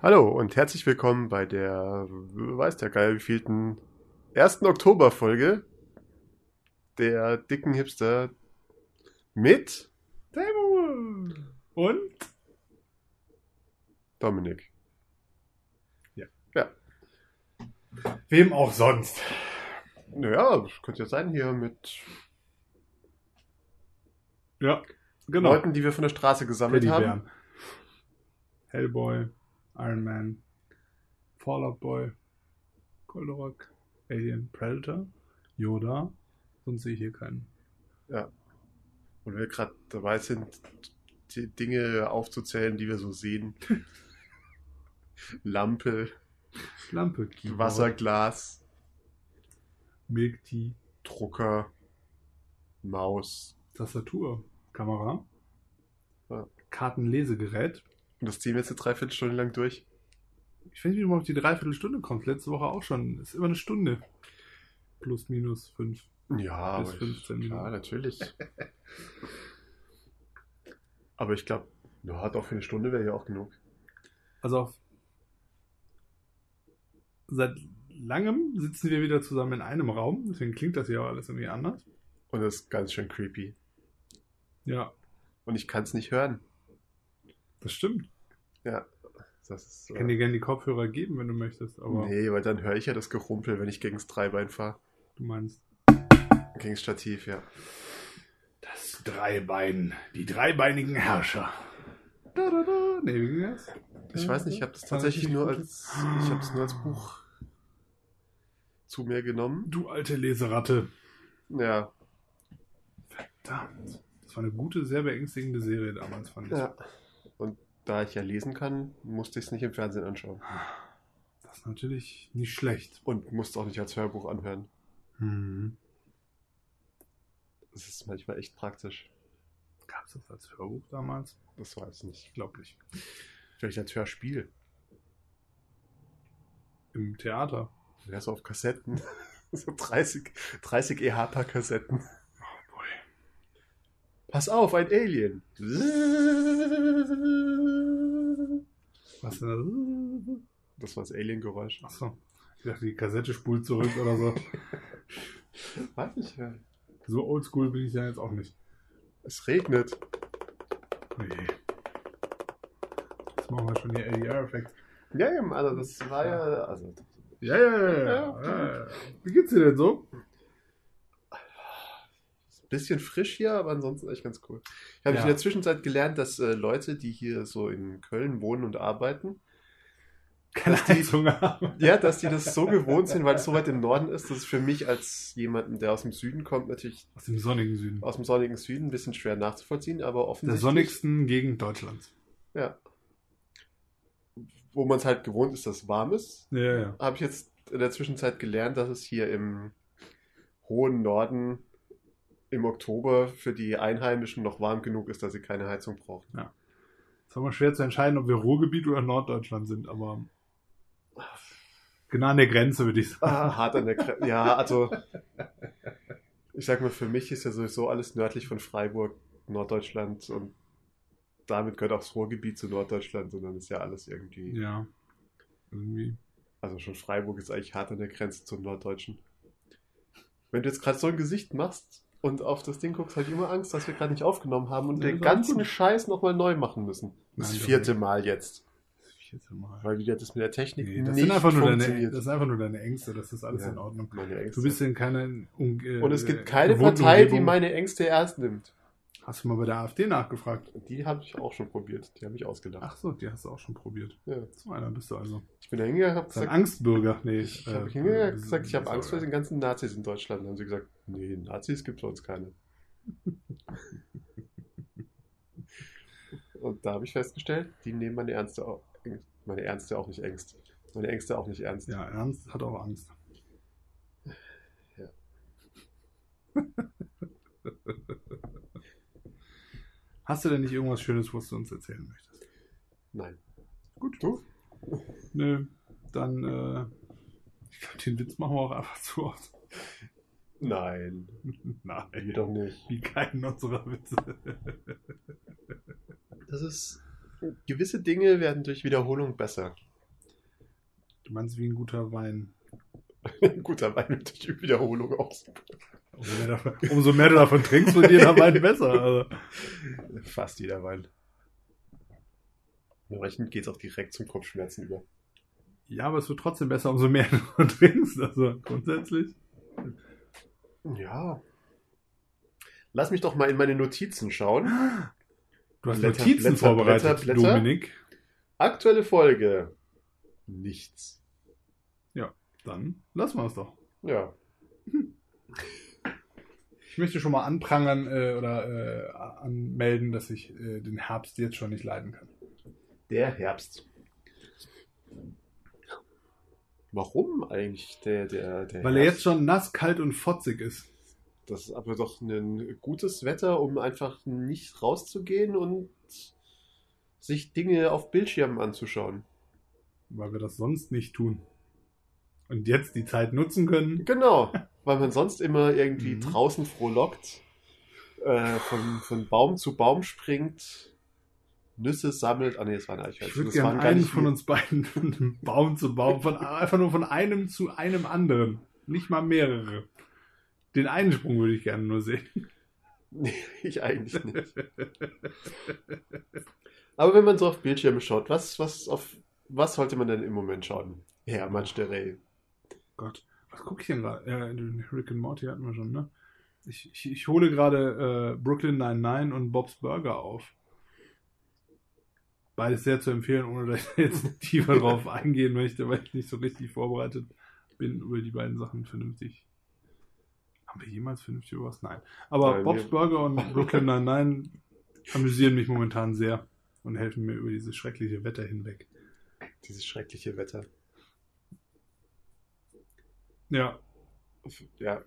Hallo und herzlich willkommen bei der, weiß der Geil, wievielten ersten Oktoberfolge der dicken Hipster mit Table. Und? Dominik. Wem auch sonst. Naja, das könnte ja sein hier mit Ja, genau. Leuten, die wir von der Straße gesammelt haben. Hellboy, Iron Man, Fallout Boy, Goldorak, Alien, Predator, Yoda. Sonst sehe ich hier keinen. Und wir gerade dabei sind, die Dinge aufzuzählen, die wir so sehen. Lampe, Lampe, Keyboard, Wasserglas, Milk Tea, Drucker, Maus. Tastatur, Kamera, Ja. Kartenlesegerät. Und das ziehen wir jetzt eine Dreiviertelstunde lang durch. Ich weiß nicht, wie mal auf die Dreiviertelstunde kommst. Letzte Woche auch schon. Ist immer eine Stunde. Plus, minus, fünf. Ja, Bis aber 15 ich, klar, natürlich. aber ich glaube, ja, doch für eine Stunde wäre ja auch genug. Also auf seit langem sitzen wir wieder zusammen in einem Raum, deswegen klingt das ja auch alles irgendwie anders. Und das ist ganz schön creepy. Ja, Und ich kann es nicht hören. Das stimmt. Ja. Das ist, Ich kann dir gerne die Kopfhörer geben, wenn du möchtest, aber nee, weil dann höre ich ja das Gerumpel, wenn ich gegen das Dreibein fahre. du meinst. Gegen das Stativ, ja. Das Dreibein, die dreibeinigen Herrscher. Da, da, da. Nee, wie ging das? Ich weiß nicht, ich habe das tatsächlich nur als ich habe es nur als Buch zu mir genommen. Du alte Leseratte. Ja, Verdammt. Das war eine gute, sehr beängstigende Serie damals, fand ich. ja. Und da ich ja lesen kann, musste ich es nicht im Fernsehen anschauen Das ist natürlich nicht schlecht. und musste auch nicht als Hörbuch anhören. Hm. Das ist manchmal echt praktisch. Gab es das als Hörbuch damals? Das weiß ich nicht. Glaub nicht. Vielleicht als Hörspiel. Im Theater. Ja, so auf Kassetten. So 30, 30 EHPA-Kassetten. Pass auf, ein Alien. Was denn Das war das Alien-Geräusch. Achso. Ich dachte, die Kassette spult zurück oder so. Weiß ich ja. So oldschool bin ich ja jetzt auch nicht. Es regnet. Nee. Jetzt machen wir schon hier ADR-Effekt. Ja, eben, also das war ja. Also, Ja, ja, ja, ja, ja. Wie geht's dir denn so? Bisschen frisch hier, aber ansonsten echt ganz cool. Ich habe Ja. in der Zwischenzeit gelernt, dass äh, Leute, die hier so in Köln wohnen und arbeiten, Keine Dass die- Heizung haben. ja, dass die das so gewohnt sind, weil es so weit im Norden ist, dass es für mich als jemanden, der aus dem Süden kommt, natürlich Aus dem sonnigen Süden. aus dem sonnigen Süden ein bisschen schwer nachzuvollziehen, aber Der offensichtlich. sonnigsten Gegend Deutschlands. Ja. Wo man es halt gewohnt ist, dass es warm ist, Ja, ja. habe ich jetzt in der Zwischenzeit gelernt, dass es hier im hohen Norden im Oktober für die Einheimischen noch warm genug ist, dass sie keine Heizung brauchen. Es ist immer schwer zu entscheiden, ob wir Ruhrgebiet oder Norddeutschland sind, aber genau an der Grenze, würde ich sagen. Ah, hart an der Grenze. Ja, also ich sag mal, für mich ist ja sowieso alles nördlich von Freiburg Norddeutschland und damit gehört auch das Ruhrgebiet zu Norddeutschland dann ist ja alles irgendwie. Ja. Irgendwie. Also schon Freiburg ist eigentlich hart an der Grenze zum Norddeutschen. Wenn du jetzt gerade so ein Gesicht machst und auf das Ding guckst, ich immer Angst, dass wir gerade nicht aufgenommen haben und Ja, den ganzen. Scheiß nochmal neu machen müssen. Das Nein, vierte nicht. Mal jetzt. Das vierte Mal. Weil wieder das mit der Technik Nee, das, nicht sind einfach nur deine, das sind einfach nur deine Ängste, das ist alles Ja. in Ordnung. Du bist in keiner um, äh, und es gibt keine Partei, die Umgebung. meine Ängste ernst nimmt. Hast du mal bei der AfD nachgefragt? Die habe ich auch schon probiert. Die habe ich ausgelacht. Ach so, die hast du auch schon probiert. Ja. So einer bist du also. Ich bin da hingegangen, habe Das ist ein gesagt, Angstbürger. Nee, ich, äh, hab hingegangen, äh, gesagt, ich habe Angst vor den ganzen Nazis in Deutschland. Dann haben sie gesagt, nee, Nazis gibt es bei uns keine. Und da habe ich festgestellt, die nehmen meine Ängste auch, meine Ängste auch nicht ernst. Meine Ängste auch nicht ernst. Ja, Ernst hat auch Angst. Ja. Hast du denn nicht irgendwas Schönes, was du uns erzählen möchtest? Nein. Gut. Du? Nö, dann, äh, ich glaube, den Witz machen wir auch einfach zu oft. Nein. Nein, Geht doch nicht. wie keinen unserer Witze. Das ist. Gewisse Dinge werden durch Wiederholung besser. Du meinst wie ein guter Wein. Ein guter Wein mit der Wiederholung auch super. Umso mehr, davon, umso mehr du davon trinkst, wird jeder Wein besser. Also. Fast jeder Wein. Dementsprechend geht es auch direkt zum Kopfschmerzen über. Ja, aber es wird trotzdem besser, umso mehr du davon trinkst. Also grundsätzlich. Ja. Lass mich doch mal in meine Notizen schauen. Du hast Blätter, Notizen Blätter, vorbereitet, Blätter. Dominik. Aktuelle Folge. Nichts. Dann lassen wir es doch. Ja. Ich möchte schon mal anprangern äh, oder äh, anmelden, dass ich äh, den Herbst jetzt schon nicht leiden kann. Der Herbst. Warum eigentlich der, der, der Weil er Herbst? jetzt schon nass, kalt und fotzig ist. Das ist aber doch ein gutes Wetter, um einfach nicht rauszugehen und sich Dinge auf Bildschirmen anzuschauen. Weil wir das sonst nicht tun. Und jetzt die Zeit nutzen können. Genau, weil man sonst immer irgendwie Mhm. draußen frohlockt, äh, von, von Baum zu Baum springt, Nüsse sammelt. Ah nee, das war ein Eichhörnchen. Ich würde Das gerne einen nicht von uns beiden von Baum zu Baum, von, einfach nur von einem zu einem anderen. Nicht mal mehrere. Den einen Sprung würde ich gerne nur sehen. Nee, ich eigentlich nicht. Aber wenn man so auf Bildschirme schaut, was, was, auf, was sollte man denn im Moment schauen? Herr Mansterey. Gott, was gucke ich denn gerade? Ja, Rick and Morty hatten wir schon, ne? Ich, ich, ich hole gerade äh, Brooklyn 99 und Bob's Burger auf. Beides sehr zu empfehlen, ohne dass ich jetzt tiefer drauf eingehen möchte, weil ich nicht so richtig vorbereitet bin über die beiden Sachen vernünftig. Haben wir jemals vernünftig über was? Nein. Aber Nein, Bob's Burger und Brooklyn 99 amüsieren mich momentan sehr und helfen mir über dieses schreckliche Wetter hinweg. Dieses schreckliche Wetter. Ja. Ja,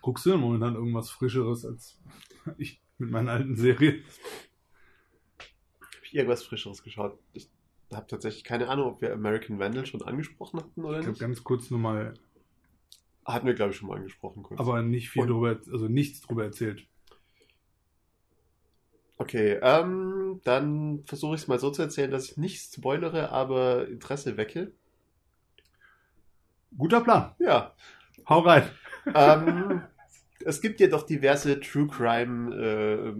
Guckst du denn momentan irgendwas Frischeres als ich mit meinen alten Serien? habe ich irgendwas Frischeres geschaut? Ich habe tatsächlich keine Ahnung, ob wir American Vandal schon angesprochen hatten oder Ich habe nicht. ganz kurz nur mal, Hatten wir, glaube ich, schon mal angesprochen. Kurz. aber nicht viel Und- drüber, also nichts drüber erzählt. Okay, ähm, dann versuche ich es mal so zu erzählen, dass ich nicht spoilere, aber Interesse wecke. Guter Plan. Ja, Hau rein. ähm, es gibt ja doch diverse True Crime, äh,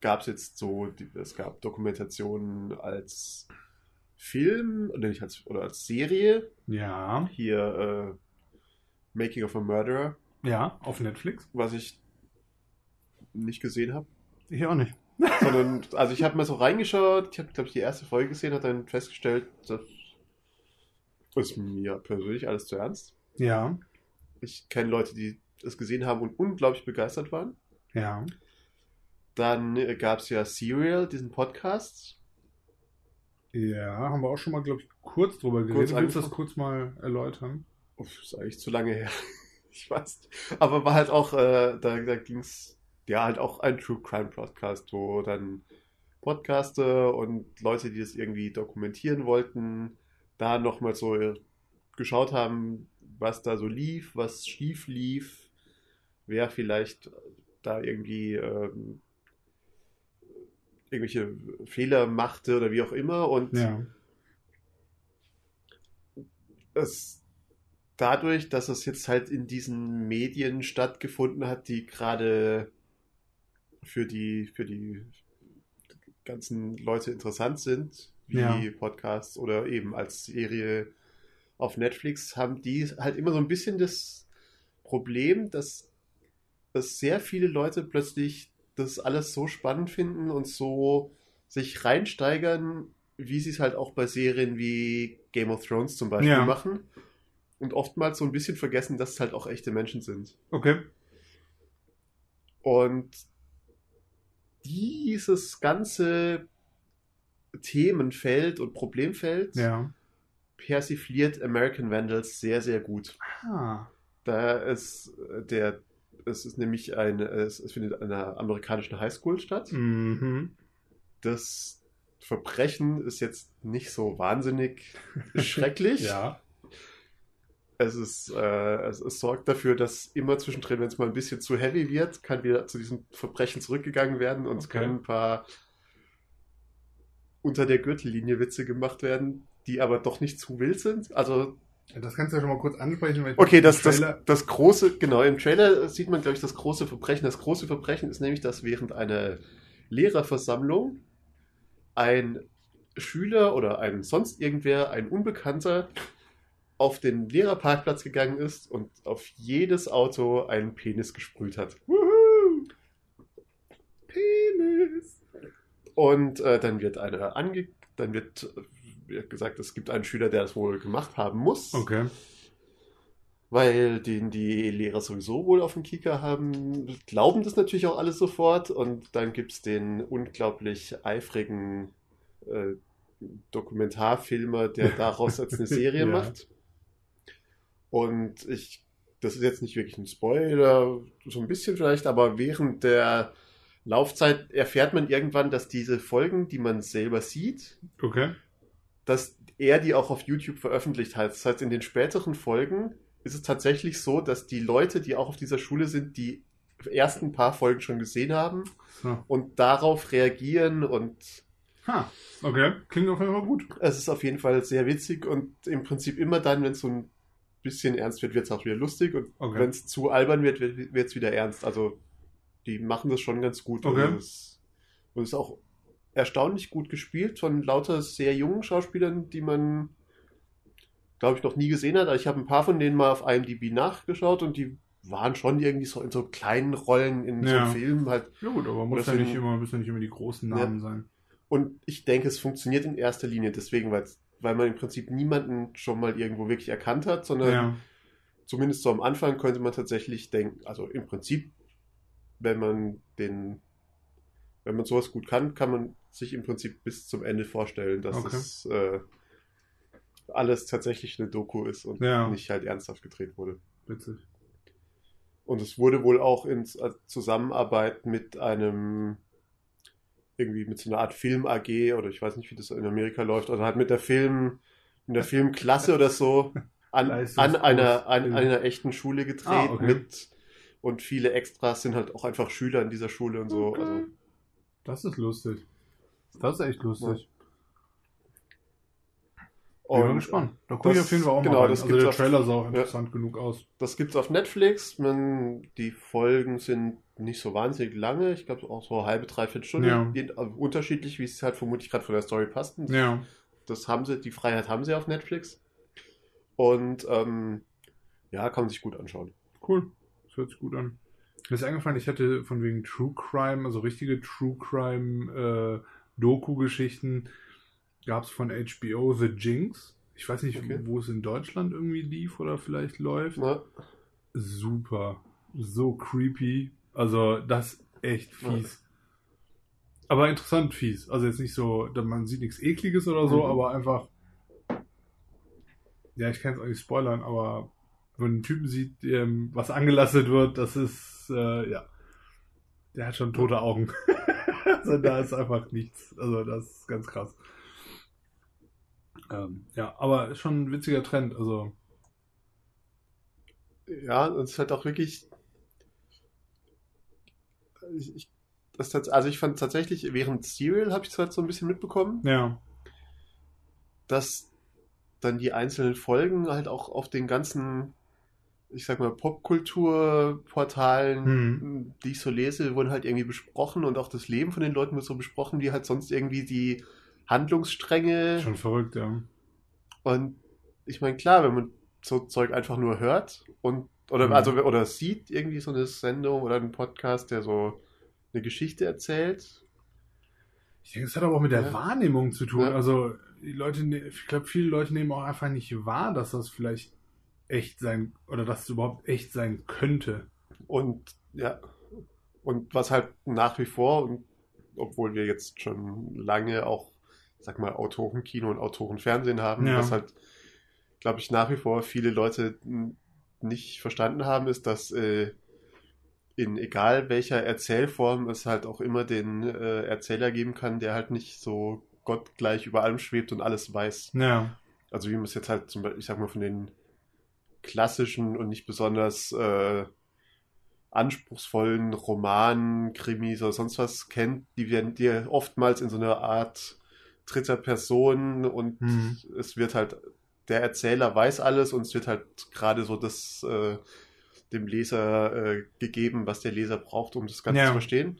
gab es jetzt so, die, es gab Dokumentationen als Film, oder nicht als, oder als Serie. Ja. Hier, äh, Making of a Murderer, Ja, auf Netflix. was ich nicht gesehen habe. Ich auch nicht. Sondern, also ich habe mal so reingeschaut, ich habe, glaube ich, die erste Folge gesehen, habe dann festgestellt, das ist mir persönlich alles zu ernst. Ja. Ich kenne Leute, die es gesehen haben und unglaublich begeistert waren. Ja. Dann äh, gab es ja Serial, diesen Podcast. Ja, haben wir auch schon mal, glaube ich, kurz drüber geredet. Kurz Willst du das kurz mal erläutern? Uff, ist eigentlich zu lange her. Ich weiß. nicht. Aber war halt auch, äh, da, da ging es ja halt auch ein True Crime Podcast, wo dann Podcaster und Leute, die das irgendwie dokumentieren wollten, da nochmal so äh, geschaut haben, was da so lief, was schief lief, wer vielleicht da irgendwie ähm, irgendwelche Fehler machte oder wie auch immer. Und Ja. es dadurch, dass es jetzt halt in diesen Medien stattgefunden hat, die gerade für die, für die ganzen Leute interessant sind, wie Ja. Podcasts oder eben als Serie auf Netflix, haben die halt immer so ein bisschen das Problem, dass es sehr viele Leute plötzlich das alles so spannend finden und so sich reinsteigern, wie sie es halt auch bei Serien wie Game of Thrones zum Beispiel Ja. machen. Und oftmals so ein bisschen vergessen, dass es halt auch echte Menschen sind. Okay. Und dieses ganze Themenfeld und Problemfeld Ja. persifliert American Vandals sehr, sehr gut. Ah. Da ist äh, der, es ist nämlich ein, es, es findet an einer amerikanischen Highschool statt. Mhm. Das Verbrechen ist jetzt nicht so wahnsinnig schrecklich. Ja. Es ist, äh, es, es sorgt dafür, dass immer zwischendrin, wenn es mal ein bisschen zu heavy wird, kann wieder zu diesem Verbrechen zurückgegangen werden und es Okay. können ein paar unter der Gürtellinie Witze gemacht werden, die aber doch nicht zu wild sind. Also Das kannst du ja schon mal kurz ansprechen. Okay, das, das, das große, genau, im Trailer sieht man, glaube ich, das große Verbrechen. Das große Verbrechen ist nämlich, dass während einer Lehrerversammlung ein Schüler oder ein sonst irgendwer, ein Unbekannter, auf den Lehrerparkplatz gegangen ist und auf jedes Auto einen Penis gesprüht hat. Wuhu! Penis! Und äh, dann wird einer ange... Dann wird, äh, wird gesagt, es gibt einen Schüler, der das wohl gemacht haben muss. Okay. weil den die Lehrer sowieso wohl auf dem Kieker haben, glauben das natürlich auch alle sofort und dann gibt es den unglaublich eifrigen äh, Dokumentarfilmer, der daraus jetzt eine Serie Ja. macht. Und ich, das ist jetzt nicht wirklich ein Spoiler, so ein bisschen vielleicht, aber während der Laufzeit erfährt man irgendwann, dass diese Folgen, die man selber sieht, Okay. dass er die auch auf YouTube veröffentlicht hat. Das heißt, in den späteren Folgen ist es tatsächlich so, dass die Leute, die auch auf dieser Schule sind, die ersten paar Folgen schon gesehen haben So. und darauf reagieren und Ha. Okay. Klingt auf jeden Fall gut. es ist auf jeden Fall sehr witzig und im Prinzip immer dann, wenn es so ein bisschen ernst wird, wird es auch wieder lustig und Okay. wenn es zu albern wird, wird es wieder ernst. Also die machen das schon ganz gut Okay. und es und es ist auch erstaunlich gut gespielt von lauter sehr jungen Schauspielern, die man glaube ich noch nie gesehen hat. Also ich habe ein paar von denen mal auf IMDb nachgeschaut und die waren schon irgendwie so in so kleinen Rollen in Ja. so Filmen halt Ja gut, aber muss ja nicht immer, müssen ja nicht immer die großen Namen sein. Und ich denke, es funktioniert in erster Linie deswegen, weil's- weil man im Prinzip niemanden schon mal irgendwo wirklich erkannt hat, sondern Ja. zumindest so am Anfang könnte man tatsächlich denken, also im Prinzip, wenn man den, wenn man sowas gut kann, kann man sich im Prinzip bis zum Ende vorstellen, dass Okay. es äh, alles tatsächlich eine Doku ist und Ja. nicht halt ernsthaft gedreht wurde. Witzig. Und es wurde wohl auch in Z- Zusammenarbeit mit einem, irgendwie mit so einer Art Film AG oder ich weiß nicht, wie das in Amerika läuft, oder halt mit der Film, mit der Filmklasse oder so an, an, einer, an einer echten Schule gedreht Ah, okay. mit und viele Extras sind halt auch einfach Schüler in dieser Schule und so. Okay. Also, Das ist lustig. Das ist echt lustig. und Bin mal gespannt. Da gucke ich auf jeden Fall auch genau, mal rein. das Also der auf- Trailer sah auch ja. interessant genug aus. Das gibt's auf Netflix. Man, die Folgen sind nicht so wahnsinnig lange. Ich glaube auch so halbe, dreiviertel Stunde. Ja. Also unterschiedlich, wie es halt vermutlich gerade von der Story passt. Ja. Das haben sie, die Freiheit haben sie auf Netflix. Und ähm, ja, kann man sich gut anschauen. Cool. Hört sich gut an. Mir ist eingefallen, ich hatte von wegen True Crime, also richtige True Crime äh, Doku-Geschichten, gab es von HBO The Jinx. Ich weiß nicht, Okay. wo es in Deutschland irgendwie lief oder vielleicht läuft. Na, Super. So creepy. Also, das ist echt fies. Aber interessant fies. Also jetzt nicht so, man sieht nichts Ekliges oder so, Mhm. aber einfach. Ja, ich kann es auch nicht spoilern, aber wenn man einen Typen sieht, dem was angelastet wird, das ist, äh, ja. Der hat schon tote Augen. also da ist einfach nichts. Also das ist ganz krass. Ähm, ja, aber schon ein witziger Trend. Also, ja, und es ist halt auch wirklich. Ich, ich, das, also ich fand tatsächlich, während Serial habe ich es halt so ein bisschen mitbekommen, ja. dass dann die einzelnen Folgen halt auch auf den ganzen, ich sag mal, Popkulturportalen, Hm. die ich so lese, wurden halt irgendwie besprochen und auch das Leben von den Leuten wird so besprochen, die halt sonst irgendwie die Handlungsstränge Schon verrückt, ja. und ich meine, klar, wenn man so Zeug einfach nur hört und oder Mhm. also oder sieht irgendwie so eine Sendung oder einen Podcast, der so eine Geschichte erzählt. Ich denke, es hat aber auch mit der Ja. Wahrnehmung zu tun. Ja. Also, die Leute, ne- ich glaube, viele Leute nehmen auch einfach nicht wahr, dass das vielleicht echt sein oder dass es überhaupt echt sein könnte. Und ja, und was halt nach wie vor, und obwohl wir jetzt schon lange auch, sag mal, Autorenkino und Autorenfernsehen haben, Ja. was halt, glaube ich, nach wie vor viele Leute nicht verstanden haben, ist, dass äh, in egal welcher Erzählform es halt auch immer den äh, Erzähler geben kann, der halt nicht so gottgleich über allem schwebt und alles weiß. Ja. Also wie man es jetzt halt zum Beispiel, ich sag mal, von den klassischen und nicht besonders äh, anspruchsvollen Romanen, Krimis oder sonst was kennt, die werden dir oftmals in so einer Art dritter Person und Mhm. es wird halt, der Erzähler weiß alles und es wird halt gerade so das äh, dem Leser äh, gegeben, was der Leser braucht, um das Ganze Ja. zu verstehen.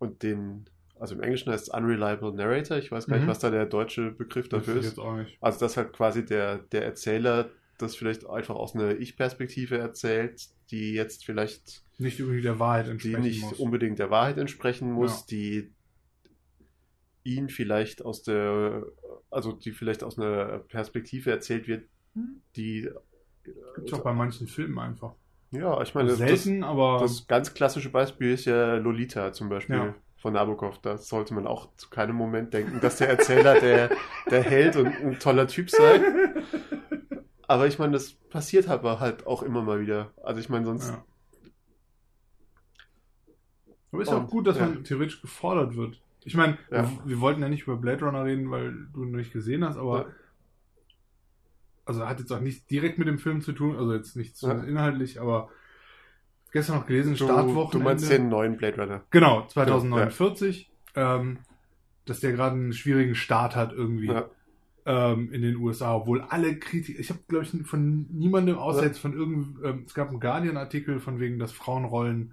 Und den, also im Englischen heißt es Unreliable Narrator, ich weiß gar Mhm. nicht, was da der deutsche Begriff Das dafür ist. Also dass halt quasi der, der Erzähler das vielleicht einfach aus einer Ich-Perspektive erzählt, die jetzt vielleicht Nicht irgendwie der Wahrheit die entsprechen nicht muss. unbedingt der Wahrheit entsprechen muss, Ja. die ihn vielleicht aus der, also die vielleicht aus einer Perspektive erzählt wird, die Gibt's auch bei manchen Filmen einfach. ja, ich meine, das, Selten, aber das ganz klassische Beispiel ist ja Lolita zum Beispiel Ja. von Nabokov. Da sollte man auch zu keinem Moment denken, dass der Erzähler der, der Held und ein toller Typ sei. Aber ich meine, das passiert aber halt auch immer mal wieder. Also ich meine, sonst Ja. Aber ist ja auch gut, dass ja. man theoretisch gefordert wird. Ich meine, Ja. wir, wollten ja nicht über Blade Runner reden, weil du ihn nicht gesehen hast, aber also hat jetzt auch nichts direkt mit dem Film zu tun, also jetzt nichts inhaltlich, aber gestern noch gelesen, du, Startwochenende. du meinst den neuen Blade Runner. Genau, 2049, ähm, dass der gerade einen schwierigen Start hat irgendwie Ja. Ähm, in den USA, obwohl alle Kritiker, ich habe glaube ich von niemandem außer jetzt von irgendeinem, ähm, es gab einen Guardian-Artikel von wegen, dass Frauenrollen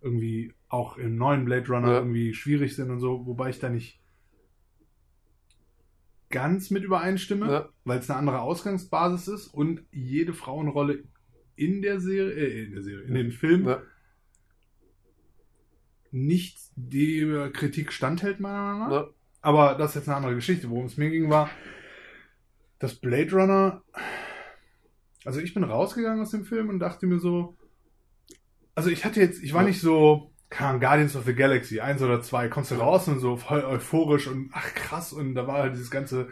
irgendwie auch im neuen Blade Runner Ja. irgendwie schwierig sind und so, wobei ich da nicht ganz mit übereinstimme, Ja. weil es eine andere Ausgangsbasis ist und jede Frauenrolle in der Serie, äh, in der Serie, in den Filmen Ja. nicht der Kritik standhält, meiner Meinung nach. Aber das ist jetzt eine andere Geschichte. Worum es mir ging, war, dass Blade Runner. Also ich bin rausgegangen aus dem Film und dachte mir so. Also ich hatte jetzt, ich war nicht so, keine Ahnung, Guardians of the Galaxy, eins oder zwei, kommst du raus und so voll euphorisch und ach krass und da war halt dieses ganze.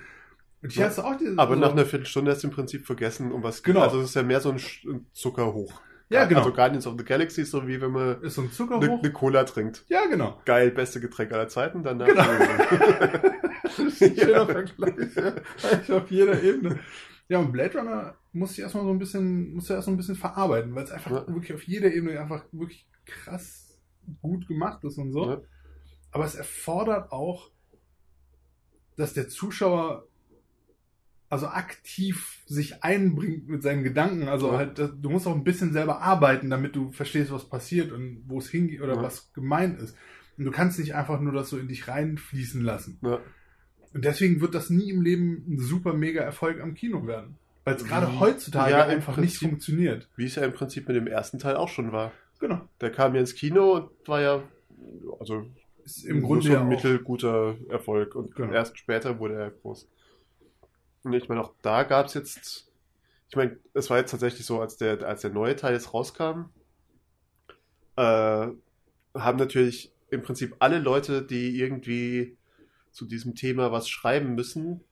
Und ich Ja. hatte auch diese. Aber so, nach einer Viertelstunde hast du im Prinzip vergessen, um was Genau. Also es ist ja mehr so ein, ein Zuckerhoch. Ja, genau. Also Guardians of the Galaxy ist so wie wenn man ist so ein eine, Zuckerhoch. eine Cola trinkt. Ja, genau. Geil, beste Getränk aller Zeiten. Danach Genau. Schöner Vergleich. ja. Auf jeder Ebene. Ja, und Blade Runner muss ich erstmal so ein bisschen, muss ja erst so ein bisschen verarbeiten, weil es einfach Ja. wirklich auf jeder Ebene einfach wirklich krass gut gemacht ist und so. Ja. Aber es erfordert auch, dass der Zuschauer also aktiv sich einbringt mit seinen Gedanken. Also Ja. halt, du musst auch ein bisschen selber arbeiten, damit du verstehst, was passiert und wo es hingeht oder Ja. was gemeint ist. Und du kannst nicht einfach nur das so in dich reinfließen lassen. Ja. Und deswegen wird das nie im Leben ein super mega Erfolg am Kino werden. Weil es gerade heutzutage einfach nicht Prinzip- funktioniert. Wie es ja im Prinzip mit dem ersten Teil auch schon war. Genau. Der kam ja ins Kino und war ja also Ist im Grunde so ein mittelguter Erfolg und Genau. erst später wurde er groß. Und ich meine, auch da gab es jetzt, ich meine, es war jetzt tatsächlich so, als der, als der neue Teil jetzt rauskam, äh, haben natürlich im Prinzip alle Leute, die irgendwie zu diesem Thema was schreiben müssen,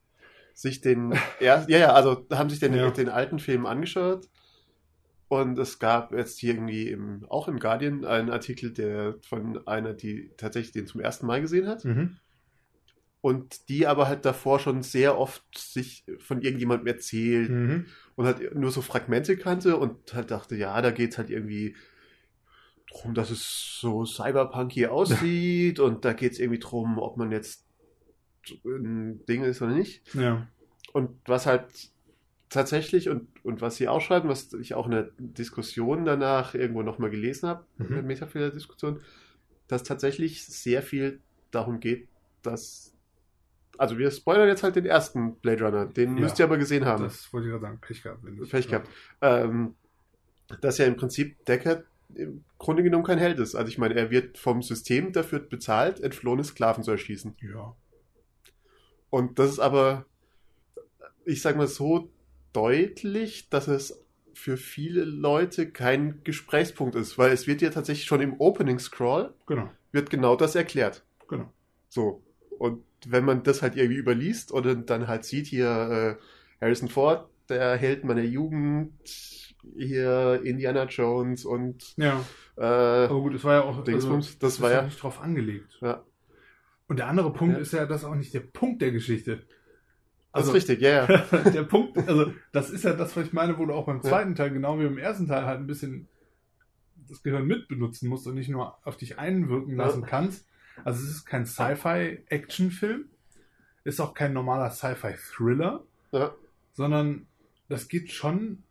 sich den, ja, ja, also haben sich den, Ja. den alten Film angeschaut. Und es gab jetzt hier irgendwie im, auch im Guardian einen Artikel, der von einer, die tatsächlich den zum ersten Mal gesehen hat. Mhm. Und die aber halt davor schon sehr oft sich von irgendjemandem erzählt Mhm. und halt nur so Fragmente kannte und halt dachte, ja, da geht's halt irgendwie drum, dass es so cyberpunky aussieht und da geht's irgendwie drum, ob man jetzt ein Ding ist oder nicht. Ja. Und was halt tatsächlich und, und was sie auch schreiben, was ich auch in der Diskussion danach irgendwo nochmal gelesen habe, Mhm. in der Metafehler-Diskussion, dass tatsächlich sehr viel darum geht, dass. Also wir spoilern jetzt halt den ersten Blade Runner, den Ja. müsst ihr aber gesehen haben. Das wollte ich gerade sagen. Pech gehabt. wenn Pech gehabt. Ähm, dass ja im Prinzip Deckard im Grunde genommen kein Held ist. Also ich meine, er wird vom System dafür bezahlt, entflohene Sklaven zu erschießen. Ja. Und das ist aber, ich sag mal so deutlich, dass es für viele Leute kein Gesprächspunkt ist, weil es wird ja tatsächlich schon im Opening Scroll Genau. wird genau das erklärt. Genau. So. Und wenn man das halt irgendwie überliest oder dann halt sieht hier äh, Harrison Ford, der Held meiner Jugend, hier Indiana Jones und Ja. äh, Aber gut, es war ja auch. Dingsbums, das ist war ja, nicht drauf angelegt. ja, Und der andere Punkt Ja. ist ja, das ist auch nicht der Punkt der Geschichte. das Also- ist richtig, ja, ja. der Punkt, also das ist ja das, was ich meine, wo du auch beim zweiten Teil, genau wie beim ersten Teil, halt ein bisschen das Gehirn mit benutzen musst und nicht nur auf dich einwirken lassen kannst. Also es ist kein Sci-Fi-Action-Film, ist auch kein normaler Sci-Fi-Thriller, Ja. sondern das geht schon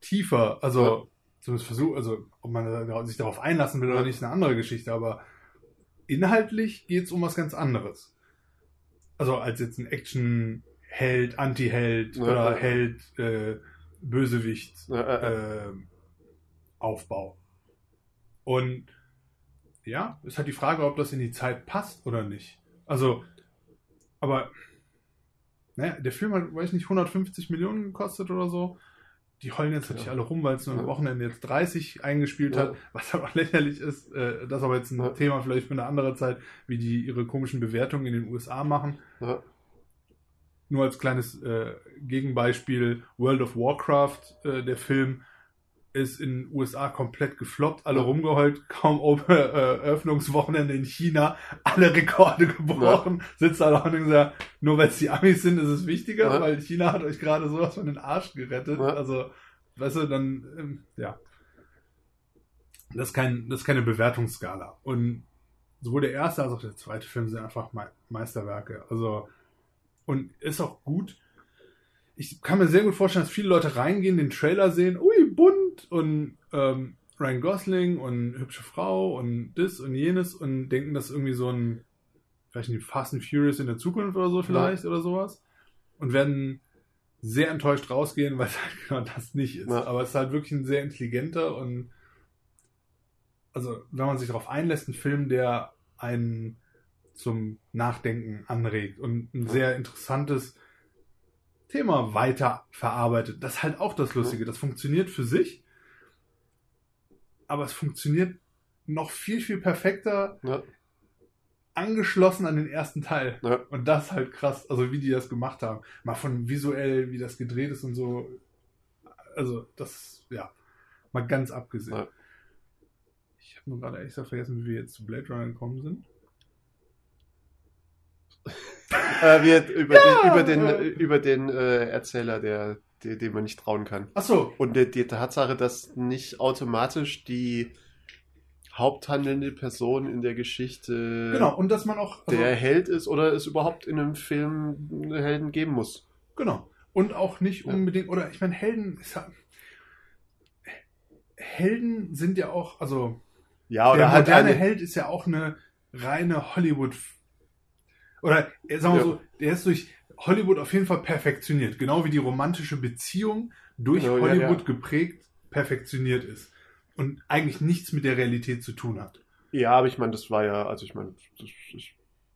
tiefer. Also, Ja. zumindest versucht, also, ob man sich darauf einlassen will Ja. oder nicht, ist eine andere Geschichte, aber inhaltlich geht es um was ganz anderes. Also, als jetzt ein Action-Held, Anti-Held Ja, oder ja. Held, äh, Bösewicht, Ja, äh, Aufbau. Und ja, ist halt die Frage, ob das in die Zeit passt oder nicht. Also, aber naja, der Film hat, weiß ich nicht, 150 Millionen gekostet oder so. Die heulen jetzt natürlich Ja. alle rum, weil es nur am Ja. Wochenende jetzt 30 eingespielt Ja. hat, was aber lächerlich ist. Äh, das ist aber jetzt ein. Thema vielleicht für eine andere Zeit, wie die ihre komischen Bewertungen in den USA machen. Nur als kleines äh, Gegenbeispiel, World of Warcraft, äh, der Film, ist in den USA komplett gefloppt, alle Ja. rumgeheult, kaum Open, äh, Eröffnungswochenende in China, alle Rekorde gebrochen, sitzt da noch und so, nur weil es die Amis sind, ist es wichtiger, Ja. weil China hat euch gerade sowas von den Arsch gerettet. Ja. Also, weißt du, dann, ähm, ja. Das ist, kein, das ist keine Bewertungsskala. Und sowohl der erste als auch der zweite Film sind einfach Me Meisterwerke. Also, und ist auch gut. Ich kann mir sehr gut vorstellen, dass viele Leute reingehen, den Trailer sehen, ui, bunt und ähm, Ryan Gosling und hübsche Frau und das und jenes und denken, das ist irgendwie so ein, vielleicht nicht Fast and Furious in der Zukunft oder so vielleicht oder sowas und werden sehr enttäuscht rausgehen, weil es halt genau das nicht ist. Ja. Aber es ist halt wirklich ein sehr intelligenter und also wenn man sich darauf einlässt, ein Film, der einen zum Nachdenken anregt und ein Ja. sehr interessantes Thema weiter verarbeitet. Das ist halt auch das Lustige. Das funktioniert für sich, aber es funktioniert noch viel, viel perfekter Ja. angeschlossen an den ersten Teil. Ja. Und das halt krass, also wie die das gemacht haben. Mal von visuell, wie das gedreht ist und so. Also, das, ja, mal ganz abgesehen. Ja. Ich habe nur gerade echt vergessen, wie wir jetzt zu Blade Runner gekommen sind. Äh, wir, über, Ja, den, über den, über den äh, Erzähler, der, der, dem man nicht trauen kann. Achso, Und die, die Tatsache, dass nicht automatisch die haupthandelnde Person in der Geschichte genau. Und dass man auch. Also, der Held ist oder es überhaupt in einem Film Helden geben muss. Genau. Und auch nicht Ja. unbedingt, oder ich meine, Helden ist ja. Helden sind ja auch, also Ja, oder der halt moderne eine, Held ist ja auch eine reine Hollywood. Oder äh, sagen wir Ja. so, der ist durch Hollywood auf jeden Fall perfektioniert. Genau wie die romantische Beziehung durch Ja, ja, Hollywood ja. geprägt perfektioniert ist. Und eigentlich nichts mit der Realität zu tun hat. Ja, aber ich meine, das war ja, also ich meine, das,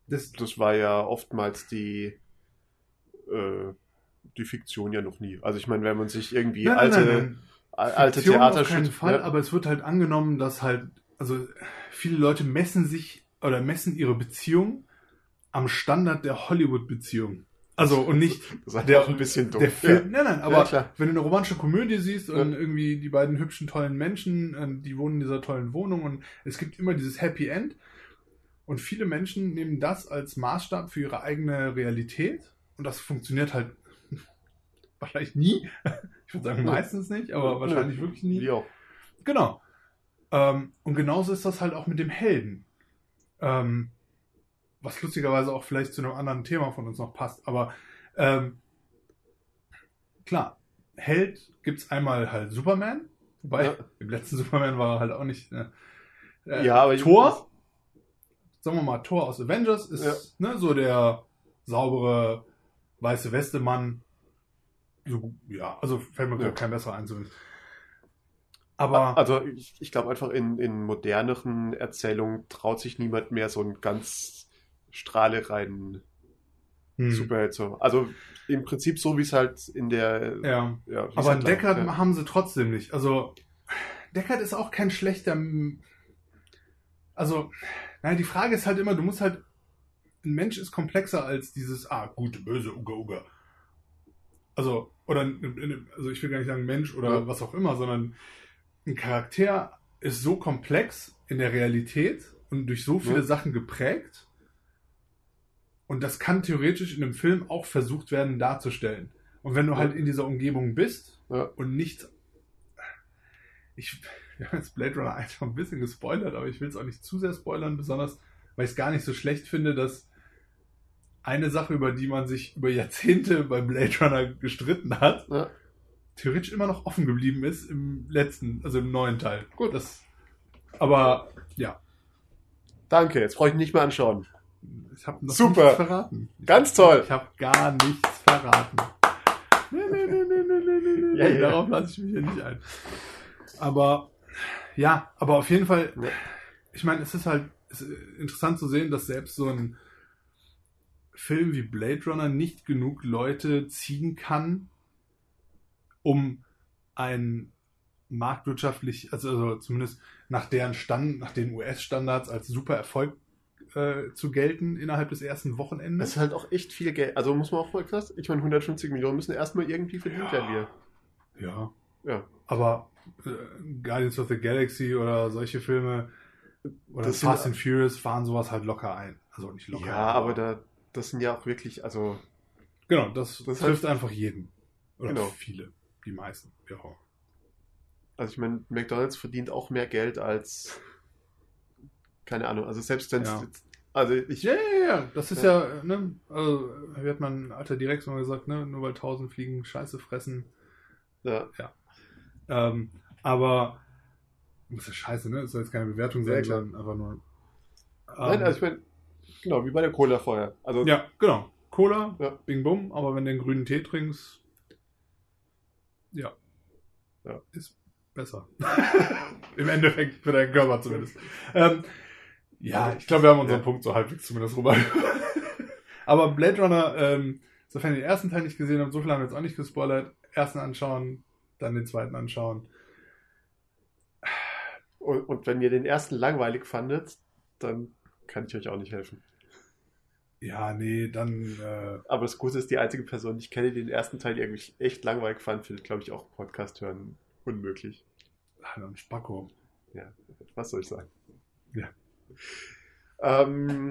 Das, das war ja oftmals die, äh, die Fiktion ja noch nie. Also ich meine, wenn man sich irgendwie Nein, alte, nein, nein. al- alte auf Theaterstücke. keinen Fall, ja, aber es wird halt angenommen, dass halt, also viele Leute messen sich oder messen ihre Beziehung am Standard der Hollywood-Beziehung. Also und nicht das der- auch ein bisschen dumm. der Film. Nein, nein, aber Ja, wenn du eine romantische Komödie siehst und Ja. irgendwie die beiden hübschen, tollen Menschen, äh, die wohnen in dieser tollen Wohnung und es gibt immer dieses Happy End. Und viele Menschen nehmen das als Maßstab für ihre eigene Realität. Und das funktioniert halt wahrscheinlich nie. Ich würde sagen, meistens nicht, aber wahrscheinlich wirklich nie. Ja. Genau. Ähm, und genauso ist das halt auch mit dem Helden. Ähm, was lustigerweise auch vielleicht zu einem anderen Thema von uns noch passt. Aber ähm, klar, Held gibt's einmal halt Superman. Wobei, Ja. im letzten Superman war er halt auch nicht. Ne? Äh, Ja, aber ich- Thor, sagen wir mal, Thor aus Avengers ist ne, so der saubere weiße Weste-Mann. So, ja, also fällt mir Ja. kein besserer ein. Aber Also ich, ich glaube einfach in, in moderneren Erzählungen traut sich niemand mehr so einen ganz strahlereinen hm, Superheld zu. Also im Prinzip so wie es halt in der ja. ja, Aber halt Deckard ja. haben sie trotzdem nicht. Also, Deckard ist auch kein schlechter. Also, naja, die Frage ist halt immer, du musst halt. Ein Mensch ist komplexer als dieses, ah, gute, böse, Uga, Uga. Also, oder, also ich will gar nicht sagen Mensch oder Ja. was auch immer, sondern ein Charakter ist so komplex in der Realität und durch so viele. Sachen geprägt. Und das kann theoretisch in einem Film auch versucht werden darzustellen. Und wenn du halt in dieser Umgebung bist Ja. und nicht. Ich, wir haben jetzt Blade Runner 1 schon ein bisschen gespoilert, aber ich will es auch nicht zu sehr spoilern, besonders weil ich es gar nicht so schlecht finde, dass eine Sache, über die man sich über Jahrzehnte bei Blade Runner gestritten hat, Ja. theoretisch immer noch offen geblieben ist im letzten, also im neuen Teil. Gut. Das, aber ja, Danke, jetzt brauche ich nicht mehr anschauen. Ich habe noch Super. nichts verraten. Ich Ganz hab- toll. Ich habe gar nichts verraten. Nee, nee, nee, nee, nee, nee, nee, nee. Ja, ja. Darauf lasse ich mich hier nicht ein. Aber ja, aber auf jeden Fall, ich meine, es ist halt es ist interessant zu sehen, dass selbst so ein Film wie Blade Runner nicht genug Leute ziehen kann, um ein marktwirtschaftlich, also, also zumindest nach deren Stand, nach den US-Standards als super Erfolg äh, zu gelten innerhalb des ersten Das Wochenendes. ist halt auch echt viel Geld. Also muss man auch mal krass. Ich meine, 150 Millionen müssen erstmal irgendwie verdient werden wir. Ja. Ja. Aber äh, Guardians of the Galaxy oder solche Filme oder Das Fast sind- and Furious fahren sowas halt locker ein. Also nicht locker. Ja, aber da, das sind ja auch wirklich, also Genau, das, Das trifft einfach jeden. Oder Genau. viele. Die meisten. Ja. Also ich meine, McDonalds verdient auch mehr Geld als keine Ahnung, also selbst wenn es Ja. also ich Ja, ja, ja. Das ist ja, ne, also, wie hat mein alter Direkt mal gesagt, ne, nur weil tausend Fliegen Scheiße fressen. ja, Ähm, aber, das ist ja scheiße, ne? Das soll jetzt keine Bewertung sein, Ja, sondern einfach nur. nein, ähm, also ich meine, genau, wie bei der Cola vorher. Also Ja, genau. Cola, Ja. Bing Bum, aber wenn du den grünen Tee trinkst, ja. Ja. Ist besser. Im Endeffekt für deinen Körper zumindest. Ähm, ja, ich glaube, wir haben unseren Ja. Punkt so halbwegs zumindest rüber. aber Blade Runner, ähm, sofern ihr den ersten Teil nicht gesehen habt, so viel haben wir jetzt auch nicht gespoilert. Ersten anschauen, dann den zweiten anschauen. und, und wenn ihr den ersten langweilig fandet, dann kann ich euch auch nicht helfen. Ja, nee, dann, äh, Aber das Gute ist, die einzige Person, die ich kenne, die den ersten Teil irgendwie echt langweilig fand, findet, glaube ich, auch Podcast hören unmöglich. ah, dann Spacko. Ja, was soll ich sagen? Ja. Ähm,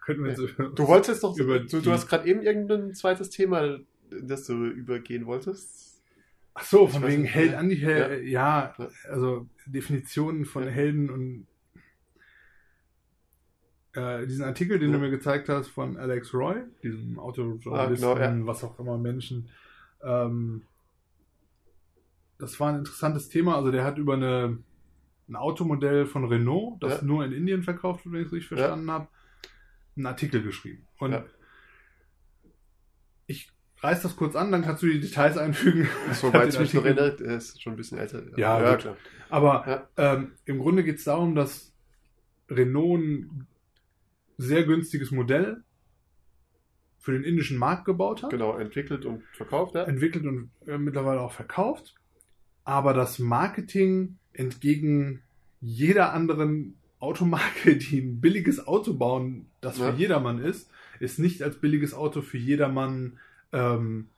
könnten wir über- du wolltest doch, Über du, die- du hast gerade eben irgendein zweites Thema, das du übergehen wolltest. Ach so, von wegen Held, ja. Anti-Held, ja. Ja. also Definitionen von Ja. Helden und äh, diesen Artikel, den Ja. du mir gezeigt hast von Alex Roy, diesem Autojournalisten, Ah, genau, was auch immer Menschen, ähm, das war ein interessantes Thema. Also der hat über eine, ein Automodell von Renault, das Ja. nur in Indien verkauft wird, wenn ich es richtig Ja. verstanden habe, einen Artikel geschrieben. Und Ja. ich reiß das kurz an, dann kannst du die Details einfügen. Soweit Ich hab mich noch erinnere, er ist schon ein bisschen älter. Ja, ja gut. klar. Aber Ja. ähm, im Grunde geht es darum, dass Renault ein sehr günstiges Modell für den indischen Markt gebaut hat, Genau, entwickelt und verkauft, ja. entwickelt und äh, mittlerweile auch verkauft. Aber das Marketing entgegen jeder anderen Automarke, die ein billiges Auto bauen, das für Ja. jedermann ist, ist nicht als billiges Auto für jedermann ähm,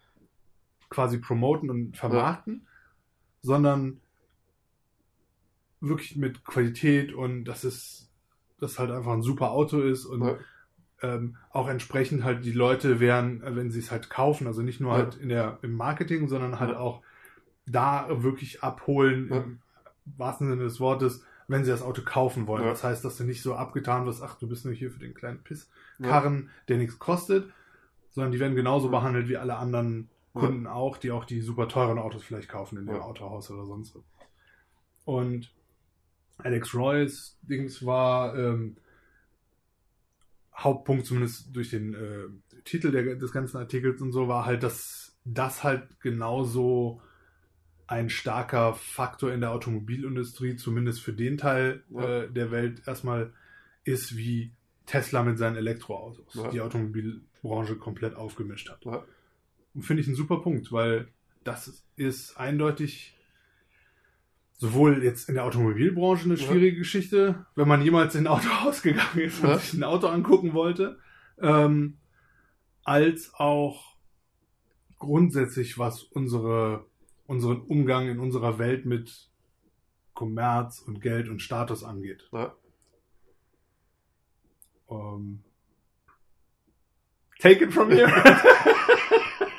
quasi promoten und vermarkten, sondern wirklich mit Qualität und dass es das halt einfach ein super Auto ist und Ja. ähm, auch entsprechend halt die Leute wären, äh, wenn sie es halt kaufen, also nicht nur Ja. halt in der, im Marketing, sondern halt Ja. auch da wirklich abholen, Ja. im wahrsten Sinne des Wortes, wenn sie das Auto kaufen wollen. Ja. Das heißt, dass du nicht so abgetan wirst, ach, du bist nur hier für den kleinen Ja. Pisskarren, der nichts kostet, sondern die werden genauso Ja. behandelt wie alle anderen Ja. Kunden auch, die auch die super teuren Autos vielleicht kaufen in ihrem Ja. Autohaus oder sonst was. Und Alex Roy's Dings war ähm, Hauptpunkt, zumindest durch den äh, Titel der, des ganzen Artikels und so, war halt, dass das halt genauso ein starker Faktor in der Automobilindustrie, zumindest für den Teil Ja. äh, der Welt erstmal ist, wie Tesla mit seinen Elektroautos Ja. die Automobilbranche komplett aufgemischt hat. Ja. Finde ich einen super Punkt, weil das ist eindeutig sowohl jetzt in der Automobilbranche eine schwierige Geschichte, wenn man jemals in ein Autohaus gegangen ist und sich ein Auto angucken wollte, ähm, als auch grundsätzlich, was unsere, unseren Umgang in unserer Welt mit Kommerz und Geld und Status angeht. Ja. Ähm, take it from here.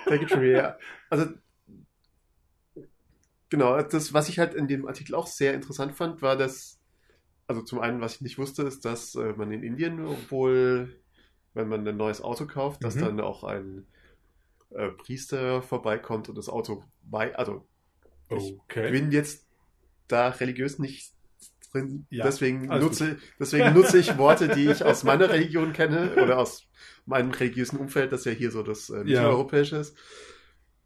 Take it from here. Also, genau, das, was ich halt in dem Artikel auch sehr interessant fand, war, dass also zum einen, was ich nicht wusste, ist, dass äh, man in Indien wohl, wenn man ein neues Auto kauft, dass Mhm. dann auch ein äh, Priester vorbeikommt und das Auto bei, also ich Okay. bin jetzt da religiös nicht drin, Ja, deswegen nutze, deswegen nutze ich Worte, die ich aus meiner Religion kenne oder aus meinem religiösen Umfeld, das ja hier so das äh, mitteleuropäische ist,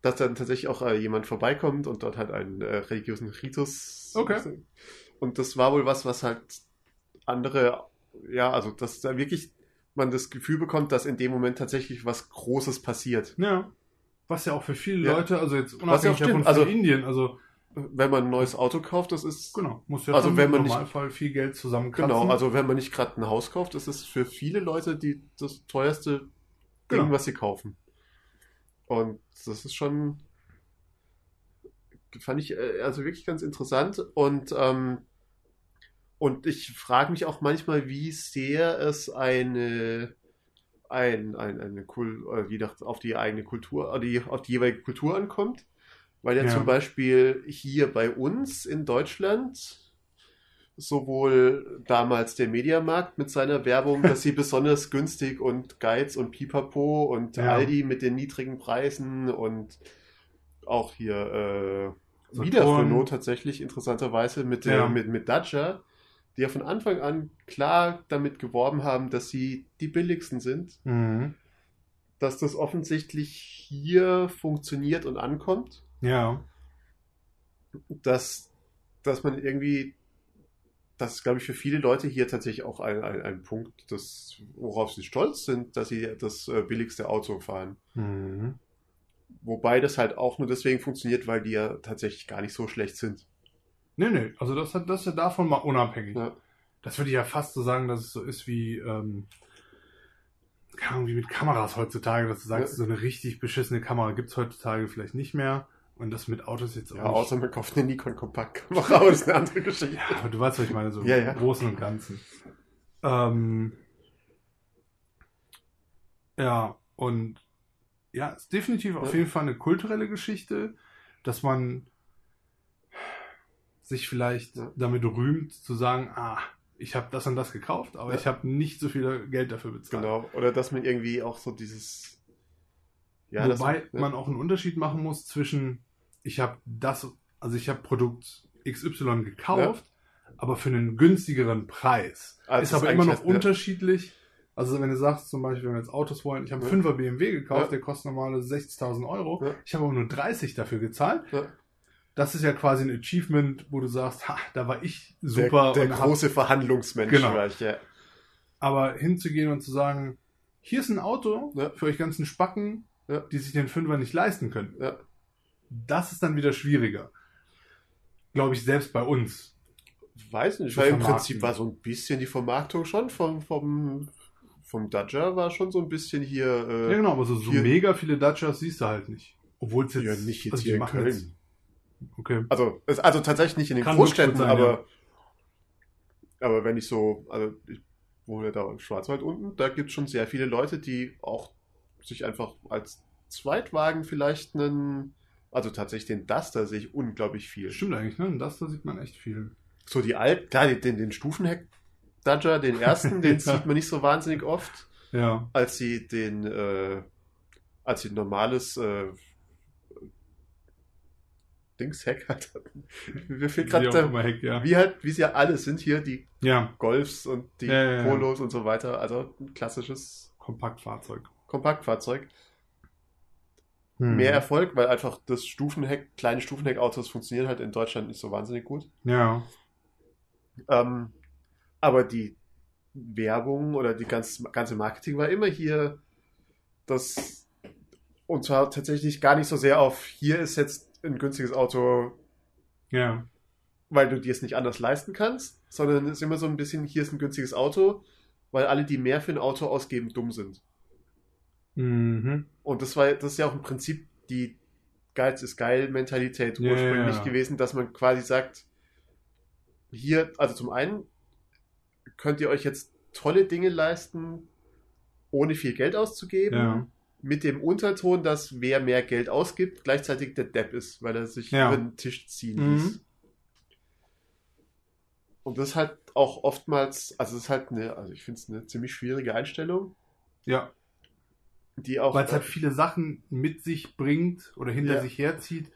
dass dann tatsächlich auch äh, jemand vorbeikommt und dort halt einen äh, religiösen Ritus. Okay. Und das war wohl was, was halt andere, ja, also dass da wirklich man das Gefühl bekommt, dass in dem Moment tatsächlich was Großes passiert. Ja. Was ja auch für viele Ja. Leute, also jetzt Was unabhängig ja davon also- von Indien, also Wenn man ein neues Auto kauft, das ist genau, muss ja Also wenn im man nicht- Normalfall viel Geld zusammenkratzen. Genau, also wenn man nicht gerade ein Haus kauft, ist es für viele Leute die, das teuerste Ding, Genau. was sie kaufen. Und das ist schon, fand ich äh, also wirklich ganz interessant. Und, ähm, und ich frage mich auch manchmal, wie sehr es eine, ein, ein, eine Kul äh, wie nach, auf die eigene Kultur, auf die, auf die jeweilige Kultur ankommt. Weil ja, Ja. zum Beispiel hier bei uns in Deutschland sowohl damals der Mediamarkt mit seiner Werbung, dass sie besonders günstig und Geiz und Pipapo und Ja. Aldi mit den niedrigen Preisen und auch hier äh, wieder Renault tatsächlich interessanterweise mit, Ja. mit, mit Dacia, die ja von Anfang an klar damit geworben haben, dass sie die billigsten sind, Mhm. dass das offensichtlich hier funktioniert und ankommt Ja. dass, dass man irgendwie, das ist, glaube ich, für viele Leute hier tatsächlich auch ein, ein, ein Punkt, das, worauf sie stolz sind, dass sie das äh, billigste Auto fahren. Mhm. Wobei das halt auch nur deswegen funktioniert, weil die ja tatsächlich gar nicht so schlecht sind. Nee, nee, also das, hat, das ist ja davon mal unabhängig. Ja. Das würde ich ja fast so sagen, dass es so ist wie, ähm, keine Ahnung, wie mit Kameras heutzutage, dass du sagst, Ja. so eine richtig beschissene Kamera gibt es heutzutage vielleicht nicht mehr. Und das mit Autos jetzt auch Ja, nicht. außer man kauft eine Nikon Kompaktkamera, aber das ist eine andere Geschichte. Ja, aber du weißt, was ich meine, so Ja, ja. im Großen und Ganzen. Ähm, ja, und ja, ist definitiv auf jeden Fall eine kulturelle Geschichte, dass man sich vielleicht Ja. damit rühmt, zu sagen, ah, ich habe das und das gekauft, aber Ja. ich habe nicht so viel Geld dafür bezahlt. Genau. Oder dass man irgendwie auch so dieses. Ja, Wobei ja. man auch einen Unterschied machen muss zwischen, ich habe das, also ich habe Produkt XY gekauft, aber für einen günstigeren Preis. Das ist aber immer noch unterschiedlich. Also wenn du sagst zum Beispiel, wenn wir jetzt Autos wollen, ich habe einen Ja. 5er BMW gekauft, Ja. der kostet normale 60.000 Euro, Ja. ich habe aber nur 30 dafür gezahlt. Ja. Das ist ja quasi ein Achievement, wo du sagst, ha, da war ich der, super. der hab- große Verhandlungsmensch Genau. war ich, ja. aber hinzugehen und zu sagen, hier ist ein Auto Ja. für euch ganzen Spacken, Ja. die sich den Fünfer nicht leisten können. Ja. Das ist dann wieder schwieriger. Glaube ich, selbst bei uns. Weiß nicht, weil im. Prinzip war so ein bisschen die Vermarktung schon vom, vom, vom Dacia war schon so ein bisschen hier. Äh, ja, genau, aber so, so mega viele Dacias siehst du halt nicht. Obwohl es jetzt. ja, nicht jetzt also hier in Köln. jetzt- Okay. Also, also tatsächlich nicht in den Kann Großstädten, sein, aber, aber wenn ich so, also ich wohne da im Schwarzwald unten, da gibt es schon sehr viele Leute, die auch sich einfach als Zweitwagen vielleicht einen, also tatsächlich den Duster sehe ich unglaublich viel. Stimmt eigentlich, ne? Das da sieht man echt viel. So die alten, klar, den, den Stufenheck Dodger, den ersten, den Ja. sieht man nicht so wahnsinnig oft. Ja. als sie den, äh, als sie ein normales äh, Dings-Hack halt hatten. Mir fehlt Wie gerade Heck, ja. wie halt, wie sie ja alle sind hier, die Ja. Golfs und die ja. Polos und so weiter. Also ein klassisches Kompaktfahrzeug. Kompaktfahrzeug. Hm. Mehr Erfolg, weil einfach das Stufenheck, kleine Stufenheckautos funktionieren halt in Deutschland nicht so wahnsinnig gut. Ja. Ähm, aber die Werbung oder die ganz, ganze Marketing war immer hier das und zwar tatsächlich gar nicht so sehr auf hier ist jetzt ein günstiges Auto, Ja. weil du dir es nicht anders leisten kannst, sondern es ist immer so ein bisschen hier ist ein günstiges Auto, weil alle, die mehr für ein Auto ausgeben, dumm sind. Mhm. Und das war das ist ja auch im Prinzip die Geiz ist geil Mentalität Ja, ursprünglich gewesen, dass man quasi sagt, hier, also zum einen könnt ihr euch jetzt tolle Dinge leisten, ohne viel Geld auszugeben, Ja. Mit dem Unterton, dass wer mehr Geld ausgibt, gleichzeitig der Depp ist, weil er sich Ja. über den Tisch ziehen Mhm. ließ. Und das ist halt auch oftmals, also es ist halt eine, also ich finde es eine ziemlich schwierige Einstellung, Ja, die auch. weil es halt viele Sachen mit sich bringt oder hinter Ja. sich herzieht,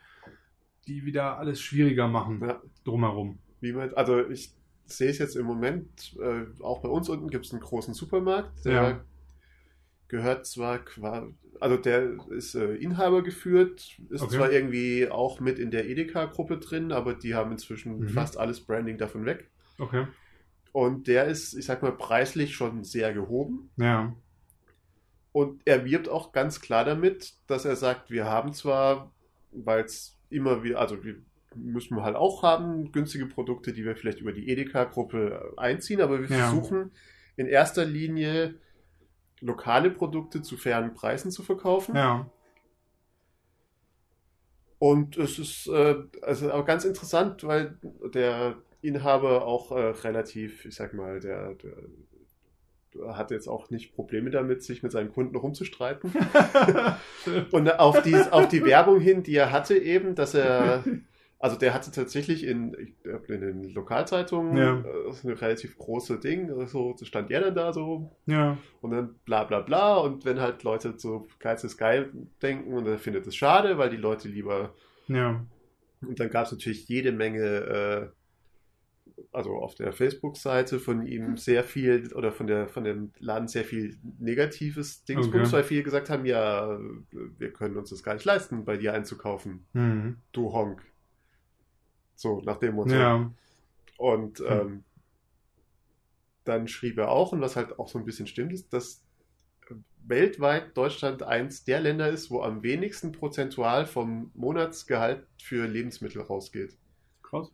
die wieder alles schwieriger machen Ja. drumherum. Wie man, also ich sehe es jetzt im Moment, äh, auch bei uns unten gibt es einen großen Supermarkt, der Ja. Gehört zwar qua, also der ist äh, Inhaber geführt, ist Okay. zwar irgendwie auch mit in der Edeka-Gruppe drin, aber die haben inzwischen Mhm. fast alles Branding davon weg. Okay. Und der ist, ich sag mal, preislich schon sehr gehoben. Ja. Und er wirbt auch ganz klar damit, dass er sagt, wir haben zwar, weil es immer wieder, also wir müssen wir halt auch haben, günstige Produkte, die wir vielleicht über die Edeka-Gruppe einziehen, aber wir Ja. versuchen in erster Linie lokale Produkte zu fairen Preisen zu verkaufen. Ja. Und es ist äh, also auch ganz interessant, weil der Inhaber auch äh, relativ, ich sag mal, der, der hat jetzt auch nicht Probleme damit, sich mit seinen Kunden rumzustreiten. Und auf die, auf die Werbung hin, die er hatte eben, dass er, also der hatte tatsächlich in, ich in den Lokalzeitungen Ja. äh, so eine relativ große Ding, so stand er dann da so ja. und dann bla bla bla und wenn halt Leute so Geiz ist geil denken und er findet es schade, weil die Leute lieber Ja. und dann gab es natürlich jede Menge, äh, also auf der Facebook-Seite von ihm sehr viel oder von der von dem Laden sehr viel negatives Dingsbums, Okay. weil viele gesagt haben, ja, wir können uns das gar nicht leisten, bei dir einzukaufen, Mhm. du Honk. So, nach dem Motto. Ja. Und Hm. ähm, dann schrieb er auch, und was halt auch so ein bisschen stimmt, ist, dass weltweit Deutschland eins der Länder ist, wo am wenigsten prozentual vom Monatsgehalt für Lebensmittel rausgeht. Krass.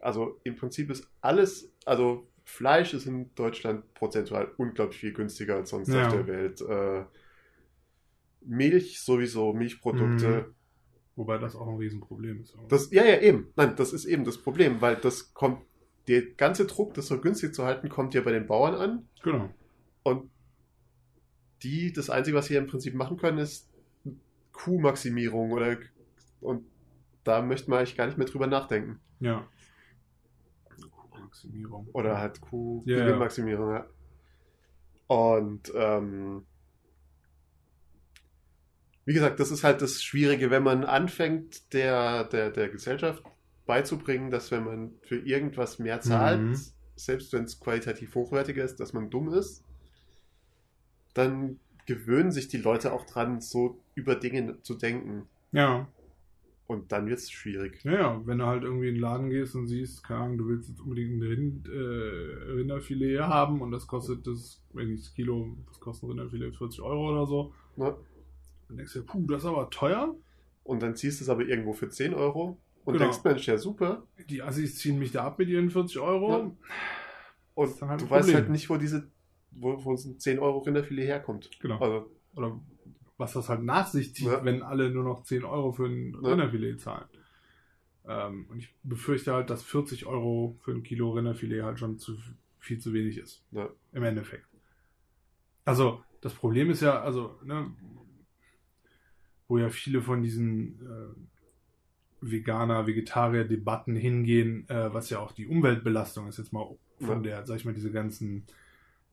Also im Prinzip ist alles, also Fleisch ist in Deutschland prozentual unglaublich viel günstiger als sonst Ja. auf der Welt. Äh, Milch sowieso, Milchprodukte. Mhm. Wobei das auch ein Riesenproblem ist. Das, ja, ja, eben. Nein, das ist eben das Problem, weil das kommt, der ganze Druck, das so günstig zu halten, kommt ja bei den Bauern an. genau. Und die, das Einzige, was sie im Prinzip machen können, ist Kuhmaximierung oder und da möchte man eigentlich gar nicht mehr drüber nachdenken. Ja. Maximierung. Oder halt Ja, ja. Kuh-Gewinnmaximierung, ja. Und ähm, wie gesagt, das ist halt das Schwierige, wenn man anfängt, der, der, der Gesellschaft beizubringen, dass wenn man für irgendwas mehr zahlt, Mhm. selbst wenn es qualitativ hochwertiger ist, dass man dumm ist, dann gewöhnen sich die Leute auch dran, so über Dinge zu denken. Ja. Und dann wird es schwierig. Ja, ja, wenn du halt irgendwie in den Laden gehst und siehst, keine Ahnung, du willst jetzt unbedingt ein Rind, äh, Rinderfilet haben und das kostet das, wenn ich das Kilo, das kostet ein Rinderfilet 40 Euro oder so, Ne? Dann denkst du, puh, das ist aber teuer. Und dann ziehst du es aber irgendwo für 10 Euro und Genau. denkst, Mensch, ja super. Die Assis ziehen mich da ab mit ihren 40 Euro. Ja. Und halt du weißt halt nicht, wo diese, wo, wo ein 10 Euro Rinderfilet herkommt. Genau. Also, Oder was das halt nach sich zieht, Ja. wenn alle nur noch 10 Euro für ein Ja. Rinderfilet zahlen. Ähm, und ich befürchte halt, dass 40 Euro für ein Kilo Rinderfilet halt schon zu viel zu wenig ist. ja. Im Endeffekt. Also, das Problem ist ja, also, ne, wo ja viele von diesen äh, Veganer, Vegetarier-Debatten hingehen, äh, was ja auch die Umweltbelastung ist, jetzt mal von der, sag ich mal, diese ganzen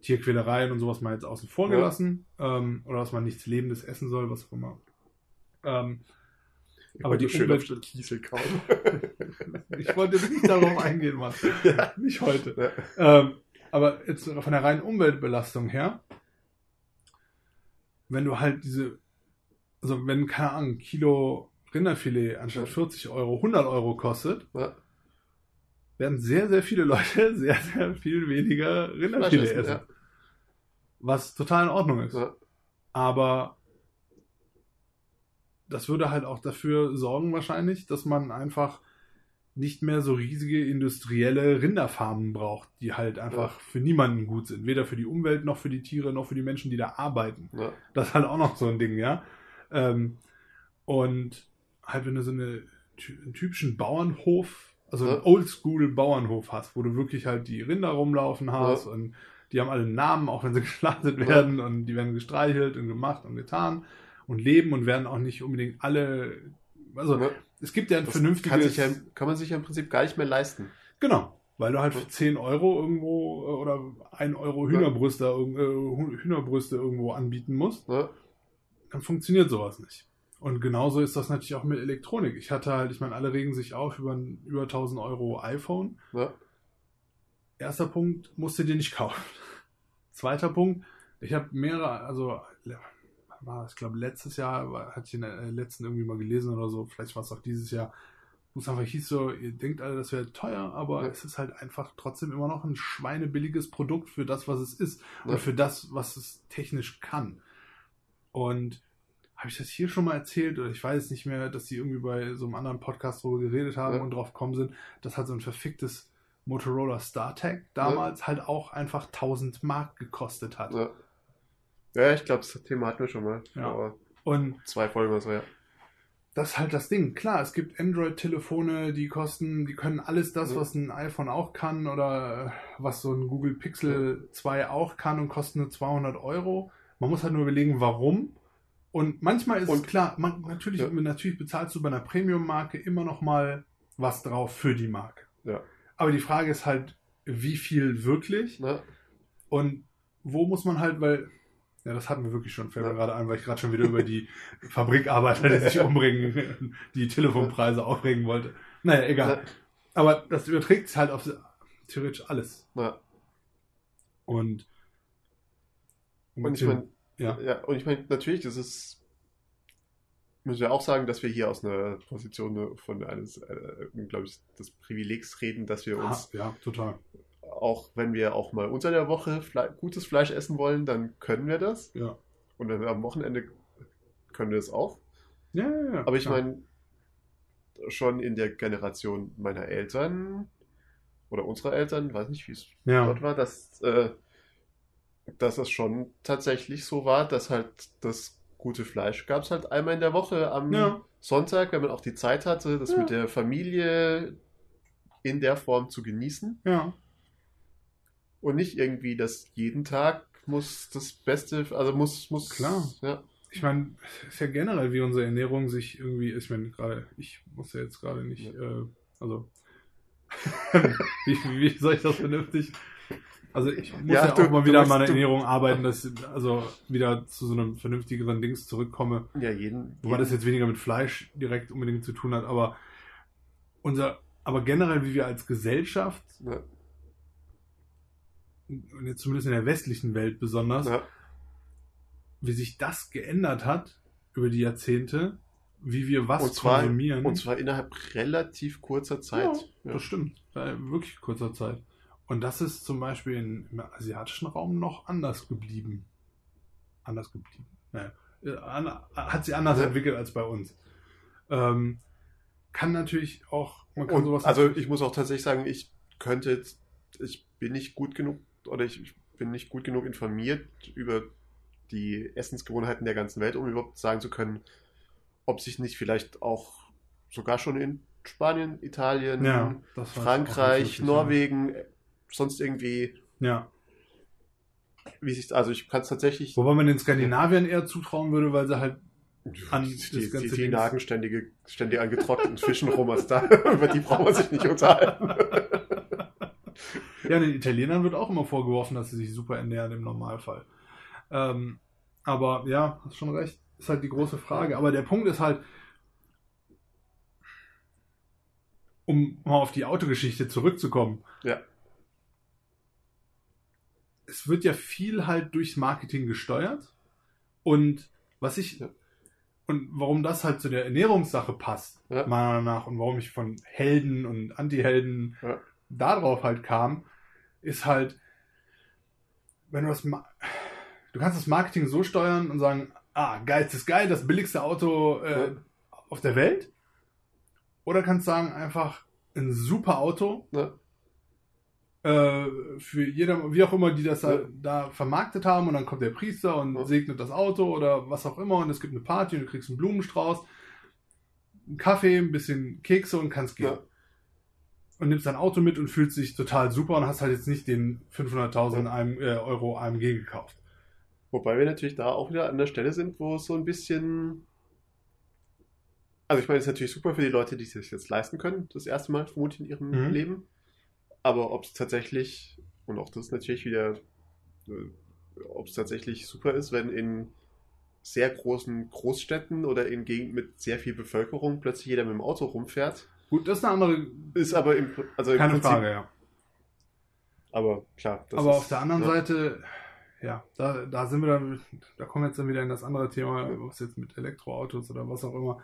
Tierquälereien und sowas mal jetzt außen vor Ja. gelassen. Ähm, oder dass man nichts Lebendes essen soll, was auch immer. Ähm, Aber die schön Umwelt- auf Kiesel kauen. ich wollte jetzt nicht darauf eingehen, Mann. Ja. Nicht heute. Ja. Ähm, aber jetzt von der reinen Umweltbelastung her, wenn du halt diese, also wenn, keine Ahnung, ein Kilo Rinderfilet anstatt Ja. 40 Euro 100 Euro kostet, Ja. werden sehr, sehr viele Leute sehr, sehr viel weniger Rinderfilet essen. essen, Was total in Ordnung ist. Ja. Aber das würde halt auch dafür sorgen wahrscheinlich, dass man einfach nicht mehr so riesige industrielle Rinderfarmen braucht, die halt einfach Ja. für niemanden gut sind. Weder für die Umwelt, noch für die Tiere, noch für die Menschen, die da arbeiten. Ja. Das ist halt auch noch so ein Ding, ja. Ähm, und halt, wenn du so eine, einen typischen Bauernhof, also einen Ja. Oldschool-Bauernhof hast, wo du wirklich halt die Rinder rumlaufen hast Ja. und die haben alle einen Namen, auch wenn sie geschlachtet Ja. werden und die werden gestreichelt und gemacht und getan und leben und werden auch nicht unbedingt alle, also Ja. es gibt ja ein Das vernünftiges, kann, ja, kann man sich ja im Prinzip gar nicht mehr leisten. genau, Weil du halt für 10 Euro irgendwo äh, oder 1 Euro Hühnerbrüste, äh, Hühnerbrüste irgendwo anbieten musst? Dann funktioniert sowas nicht. Und genauso ist das natürlich auch mit Elektronik. Ich hatte halt, ich meine, alle regen sich auf über ein über 1000 Euro iPhone. Ne? Erster Punkt, musst du dir nicht kaufen. Zweiter Punkt, ich habe mehrere, also war, ich glaube letztes Jahr, war, hatte ich in der letzten irgendwie mal gelesen oder so, vielleicht war es auch dieses Jahr, wo es einfach hieß so, ihr denkt alle, das wäre teuer, aber Ja. es ist halt einfach trotzdem immer noch ein schweinebilliges Produkt für das, was es ist Ja. und für das, was es technisch kann. Und habe ich das hier schon mal erzählt oder ich weiß es nicht mehr, dass die irgendwie bei so einem anderen Podcast darüber geredet haben Ja. und drauf gekommen sind, das hat so ein verficktes Motorola StarTAC damals halt auch einfach 1000 Mark gekostet hat. Ja. Ja, ich glaube, das Thema hatten wir schon mal. Ja. Und zwei Folgen oder so, ja. das ist halt das Ding. Klar, es gibt Android-Telefone, die kosten, die können alles das, Ja. was ein iPhone auch kann oder was so ein Google Pixel 2 auch kann und kosten nur 200 Euro. Man muss halt nur überlegen, warum. Und manchmal ist es Und- klar, man, natürlich, Ja. natürlich bezahlst du bei einer Premium-Marke immer noch mal was drauf für die Marke. Ja. Aber die Frage ist halt, wie viel wirklich? Ne? Und wo muss man halt, weil, ja, das hatten wir wirklich schon, fällt mir Ja. gerade ein, weil ich gerade schon wieder über die Fabrikarbeiter, die sich umbringen, die Telefonpreise aufregen wollte. Naja, egal. Ja. Aber das überträgt sich halt auf theoretisch alles. Ja. Und, Und ich meine, ja, ja, und ich meine, natürlich, das ist, müssen wir auch sagen, dass wir hier aus einer Position von eines, äh, glaube ich, des Privilegs reden, dass wir uns, ah, ja, total. auch wenn wir auch mal unter der Woche Fle gutes Fleisch essen wollen, dann können wir das. Ja. Und dann am Wochenende können wir das auch. Ja, ja, ja. Aber ich meine, schon in der Generation meiner Eltern oder unserer Eltern, weiß nicht, wie es ja. dort war, dass, äh, dass es schon tatsächlich so war, dass halt das gute Fleisch gab es halt einmal in der Woche am Ja. Sonntag, wenn man auch die Zeit hatte, das Ja. mit der Familie in der Form zu genießen ja. und nicht irgendwie, dass jeden Tag muss das Beste, also muss, muss, Klar. ja, Ich meine, es ist ja generell, wie unsere Ernährung sich irgendwie, ich meine, gerade, ich muss ja jetzt gerade nicht, äh, also, wie, wie soll ich das vernünftig? Also ich muss Ja, ja, du- auch mal du wieder an musst- meine du- Ernährung arbeiten, dass also wieder zu so einem vernünftigeren Dings zurückkomme. ja, jeden, Wobei das jeden jetzt weniger mit Fleisch direkt unbedingt zu tun hat, aber unser, aber generell, wie wir als Gesellschaft, ja, zumindest in der westlichen Welt besonders, ja, wie sich das geändert hat über die Jahrzehnte, wie wir was Und zwar- konsumieren. und zwar innerhalb relativ kurzer Zeit. Ja, das stimmt. Äh, wirklich kurzer Zeit. Und das ist zum Beispiel im asiatischen Raum noch anders geblieben. Anders geblieben. Naja, äh, hat sich anders Ja. entwickelt als bei uns. Ähm, kann natürlich auch, man kann Und sowas. also ich muss auch tatsächlich sagen, ich könnte jetzt, ich bin nicht gut genug oder ich, ich bin nicht gut genug informiert über die Essensgewohnheiten der ganzen Welt, um überhaupt sagen zu können, ob sich nicht vielleicht auch sogar schon in Spanien, Italien, ja, Frankreich, Norwegen, sonst irgendwie, Ja. wie sich, also ich kann es tatsächlich, Wobei man den Skandinaviern eher zutrauen würde, weil sie halt an die, das die, ganze die, Ding- nagen ständige, ständig an getrockneten Fischen rum, was da, über die braucht man sich nicht unterhalten. Ja, den Italienern wird auch immer vorgeworfen, dass sie sich super ernähren im Normalfall. Ähm, aber ja, hast schon recht. Ist halt die große Frage. Aber der Punkt ist halt, um mal auf die Autogeschichte zurückzukommen. Ja. Es wird ja viel halt durchs Marketing gesteuert. Und was ich, Ja. und warum das halt zu der Ernährungssache passt, Ja. meiner Meinung nach, und warum ich von Helden und Anti-Helden Ja. darauf halt kam, ist halt, wenn du das, Ma- du kannst das Marketing so steuern und sagen, ah, geil, ist geil, das billigste Auto äh, Ja. auf der Welt. Oder kannst sagen einfach ein super Auto für jeder, wie auch immer, die das Ja. da, da vermarktet haben und dann kommt der Priester und Ja. segnet das Auto oder was auch immer und es gibt eine Party und du kriegst einen Blumenstrauß, einen Kaffee, ein bisschen Kekse und kannst gehen. Ja. Und nimmst dein Auto mit und fühlst dich total super und hast halt jetzt nicht den 500.000 AM, äh, Euro AMG gekauft. Wobei wir natürlich da auch wieder an der Stelle sind, wo es so ein bisschen. Also ich meine, es ist natürlich super für die Leute, die sich das jetzt leisten können, das erste Mal vermutlich in ihrem Mhm. Leben. Aber ob es tatsächlich, und auch das natürlich wieder, äh, ob es tatsächlich super ist, wenn in sehr großen Großstädten oder in Gegenden mit sehr viel Bevölkerung plötzlich jeder mit dem Auto rumfährt. Gut, das ist eine andere. Ist aber im, also im Keine Prinzip, Frage, ja. Aber klar. das Aber ist- auf der anderen ja. Seite, ja, da, da sind wir dann, da kommen wir jetzt dann wieder in das andere Thema, was jetzt mit Elektroautos oder was auch immer,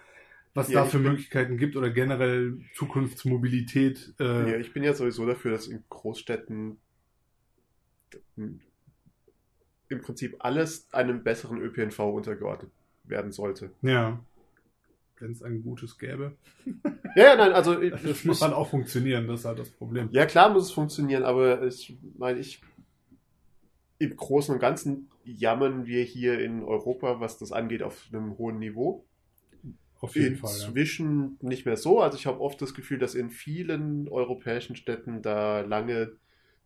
was Ja, da für Möglichkeiten gibt oder generell Zukunftsmobilität. Äh, Ja, ich bin ja sowieso dafür, dass in Großstädten im Prinzip alles einem besseren ÖPNV untergeordnet werden sollte. ja. Wenn es ein gutes gäbe. Ja, nein, also ich, Das muss dann auch funktionieren, das ist halt das Problem. ja klar muss es funktionieren, aber ich meine, ich im Großen und Ganzen jammern wir hier in Europa, was das angeht, auf einem hohen Niveau. Auf jeden Fall. Ja. Inzwischen nicht mehr so. Also ich habe oft das Gefühl, dass in vielen europäischen Städten da lange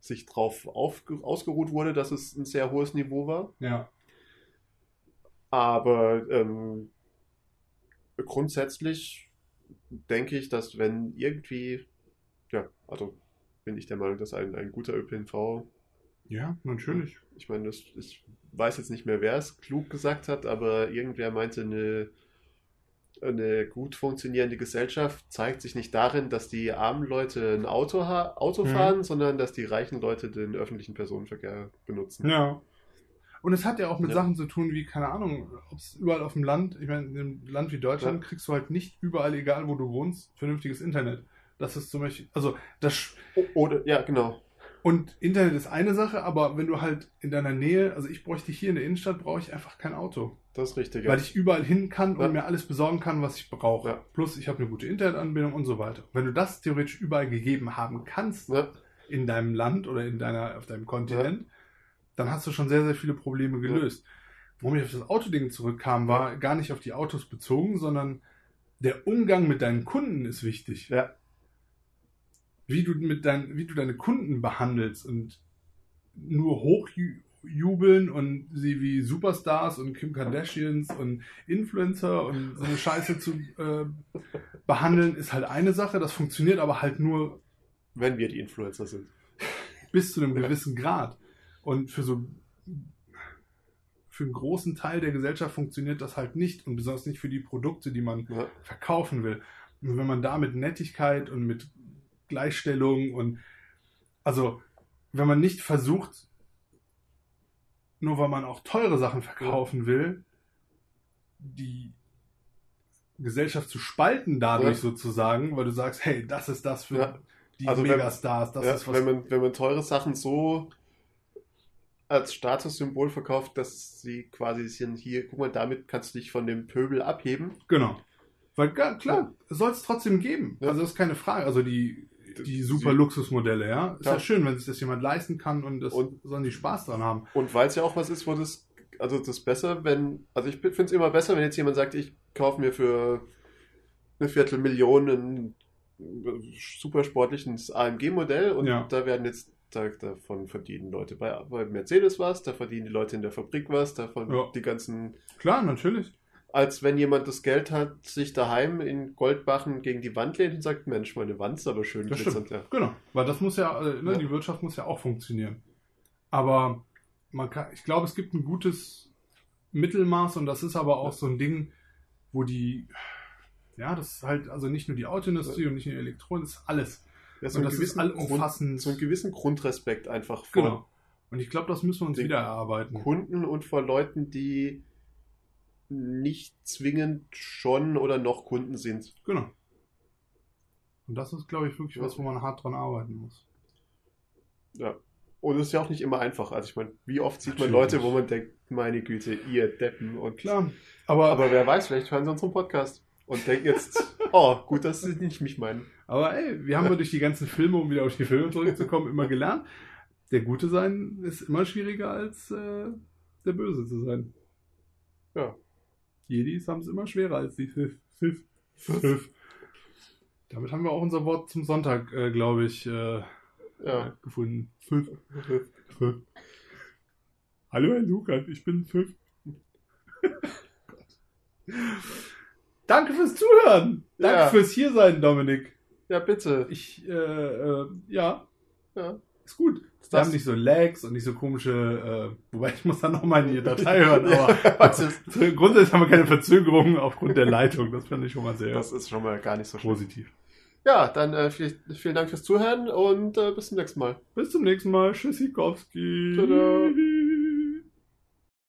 sich drauf ausgeruht wurde, dass es ein sehr hohes Niveau war. ja. Aber ähm, grundsätzlich denke ich, dass wenn irgendwie, ja, also bin ich der Meinung, dass ein, ein guter ÖPNV, Ja, natürlich. ich meine, das, ich weiß jetzt nicht mehr, wer es klug gesagt hat, aber irgendwer meinte, eine, eine gut funktionierende Gesellschaft zeigt sich nicht darin, dass die armen Leute ein Auto, Auto Mhm. fahren, sondern dass die reichen Leute den öffentlichen Personenverkehr benutzen. Ja. Und es hat ja auch mit Ja. Sachen zu tun, wie, keine Ahnung, ob es überall auf dem Land, ich meine, in einem Land wie Deutschland Ja. kriegst du halt nicht überall, egal wo du wohnst, vernünftiges Internet. Das ist zum Beispiel, also das Oder, ja, genau. Und Internet ist eine Sache, aber wenn du halt in deiner Nähe, also ich bräuchte hier in der Innenstadt, brauche ich einfach kein Auto. Das ist richtig. Weil ich überall hin kann Ja. und mir alles besorgen kann, was ich brauche. Ja. Plus ich habe eine gute Internetanbindung und so weiter. Wenn du das theoretisch überall gegeben haben kannst ja. in deinem Land oder in deiner, auf deinem Kontinent, dann hast du schon sehr, sehr viele Probleme gelöst. Warum ich auf das Autoding zurückkam, war gar nicht auf die Autos bezogen, sondern der Umgang mit deinen Kunden ist wichtig Ja. wie du mit dein, wie du deine Kunden behandelst und nur hochjubeln und sie wie Superstars und Kim Kardashians und Influencer und so eine Scheiße zu äh, behandeln, ist halt eine Sache. Das funktioniert aber halt nur Wenn wir die Influencer sind. bis zu einem gewissen Grad. Und für so für einen großen Teil der Gesellschaft funktioniert das halt nicht und besonders nicht für die Produkte, die man Ja. verkaufen will. Und wenn man da mit Nettigkeit und mit Gleichstellung und also wenn man nicht versucht, nur weil man auch teure Sachen verkaufen will, die Gesellschaft zu spalten dadurch Ja. sozusagen, weil du sagst, hey, das ist das für Ja. die Also wenn- Megastars, das ja, ist was. wenn, man, wenn man teure Sachen so als Statussymbol verkauft, dass sie quasi sind hier, guck mal, damit kannst du dich von dem Pöbel abheben. Genau. Weil klar, soll es trotzdem geben. Ja. Also das ist keine Frage. Also die, die super Sie- Luxusmodelle, ja. Ist ja. Schön, wenn sich das jemand leisten kann und das Und- sollen die Spaß dran haben. Und weil es ja auch was ist, wo das, also das ist besser, wenn, also ich finde es immer besser, wenn jetzt jemand sagt, ich kaufe mir für eine Viertelmillion ein super sportliches AMG-Modell und Ja. da werden jetzt, da, davon verdienen Leute bei, bei Mercedes was, da verdienen die Leute in der Fabrik was, davon Ja. die ganzen Klar, natürlich. Als wenn jemand das Geld hat, sich daheim in Goldbachen gegen die Wand lehnt und sagt, Mensch, meine Wand ist aber schön Das glitzernd. Ja. Genau. Weil das muss ja, äh, ne, Ja. die Wirtschaft muss ja auch funktionieren. Aber man kann, ich glaube, es gibt ein gutes Mittelmaß und das ist aber auch so ein Ding, wo die, ja, das ist halt, also nicht nur die Autoindustrie und nicht nur die Elektronik, das ist alles. Ja, so, und das ist allumfassend. so einen gewissen Grundrespekt einfach vor genau. Und ich glaube, das müssen wir uns wieder erarbeiten. Kunden und vor Leuten, die nicht zwingend schon oder noch Kunden sind. Genau. Und das ist, glaube ich, wirklich Ja. was, wo man hart dran arbeiten muss. Ja. Und es ist ja auch nicht immer einfach. Also ich meine, wie oft sieht man Natürlich. Leute, wo man denkt, meine Güte, ihr Deppen und Klar. Aber, Aber wer weiß, vielleicht hören sie unseren Podcast und denken jetzt, oh, gut, dass sie nicht mich meinen. Aber ey, wir haben ja durch die ganzen Filme, um wieder auf die Filme zurückzukommen, immer gelernt, der Gute sein ist immer schwieriger als äh, der Böse zu sein. Ja. Jedis haben es immer schwerer als die Sith. Sith. Sith. Damit haben wir auch unser Wort zum Sonntag, äh, glaube ich, äh, Ja. gefunden. Sith. Sith. Hallo Herr Lukas, ich bin Sith. Danke fürs Zuhören. Danke Ja. fürs Hiersein, Dominik. Ja, bitte. Ich, äh, äh, ja, Ja. Ist gut. Das Wir haben nicht so Lags und nicht so komische, äh, wobei ich muss dann nochmal in die Datei hören, Ja, aber ist- grundsätzlich haben wir keine Verzögerungen aufgrund der Leitung. Das finde ich schon mal sehr das ist schon mal gar nicht so schlimm. positiv. Ja, dann äh, viel, vielen Dank fürs Zuhören und äh, bis zum nächsten Mal. Bis zum nächsten Mal. Tschüssikowski. Tada.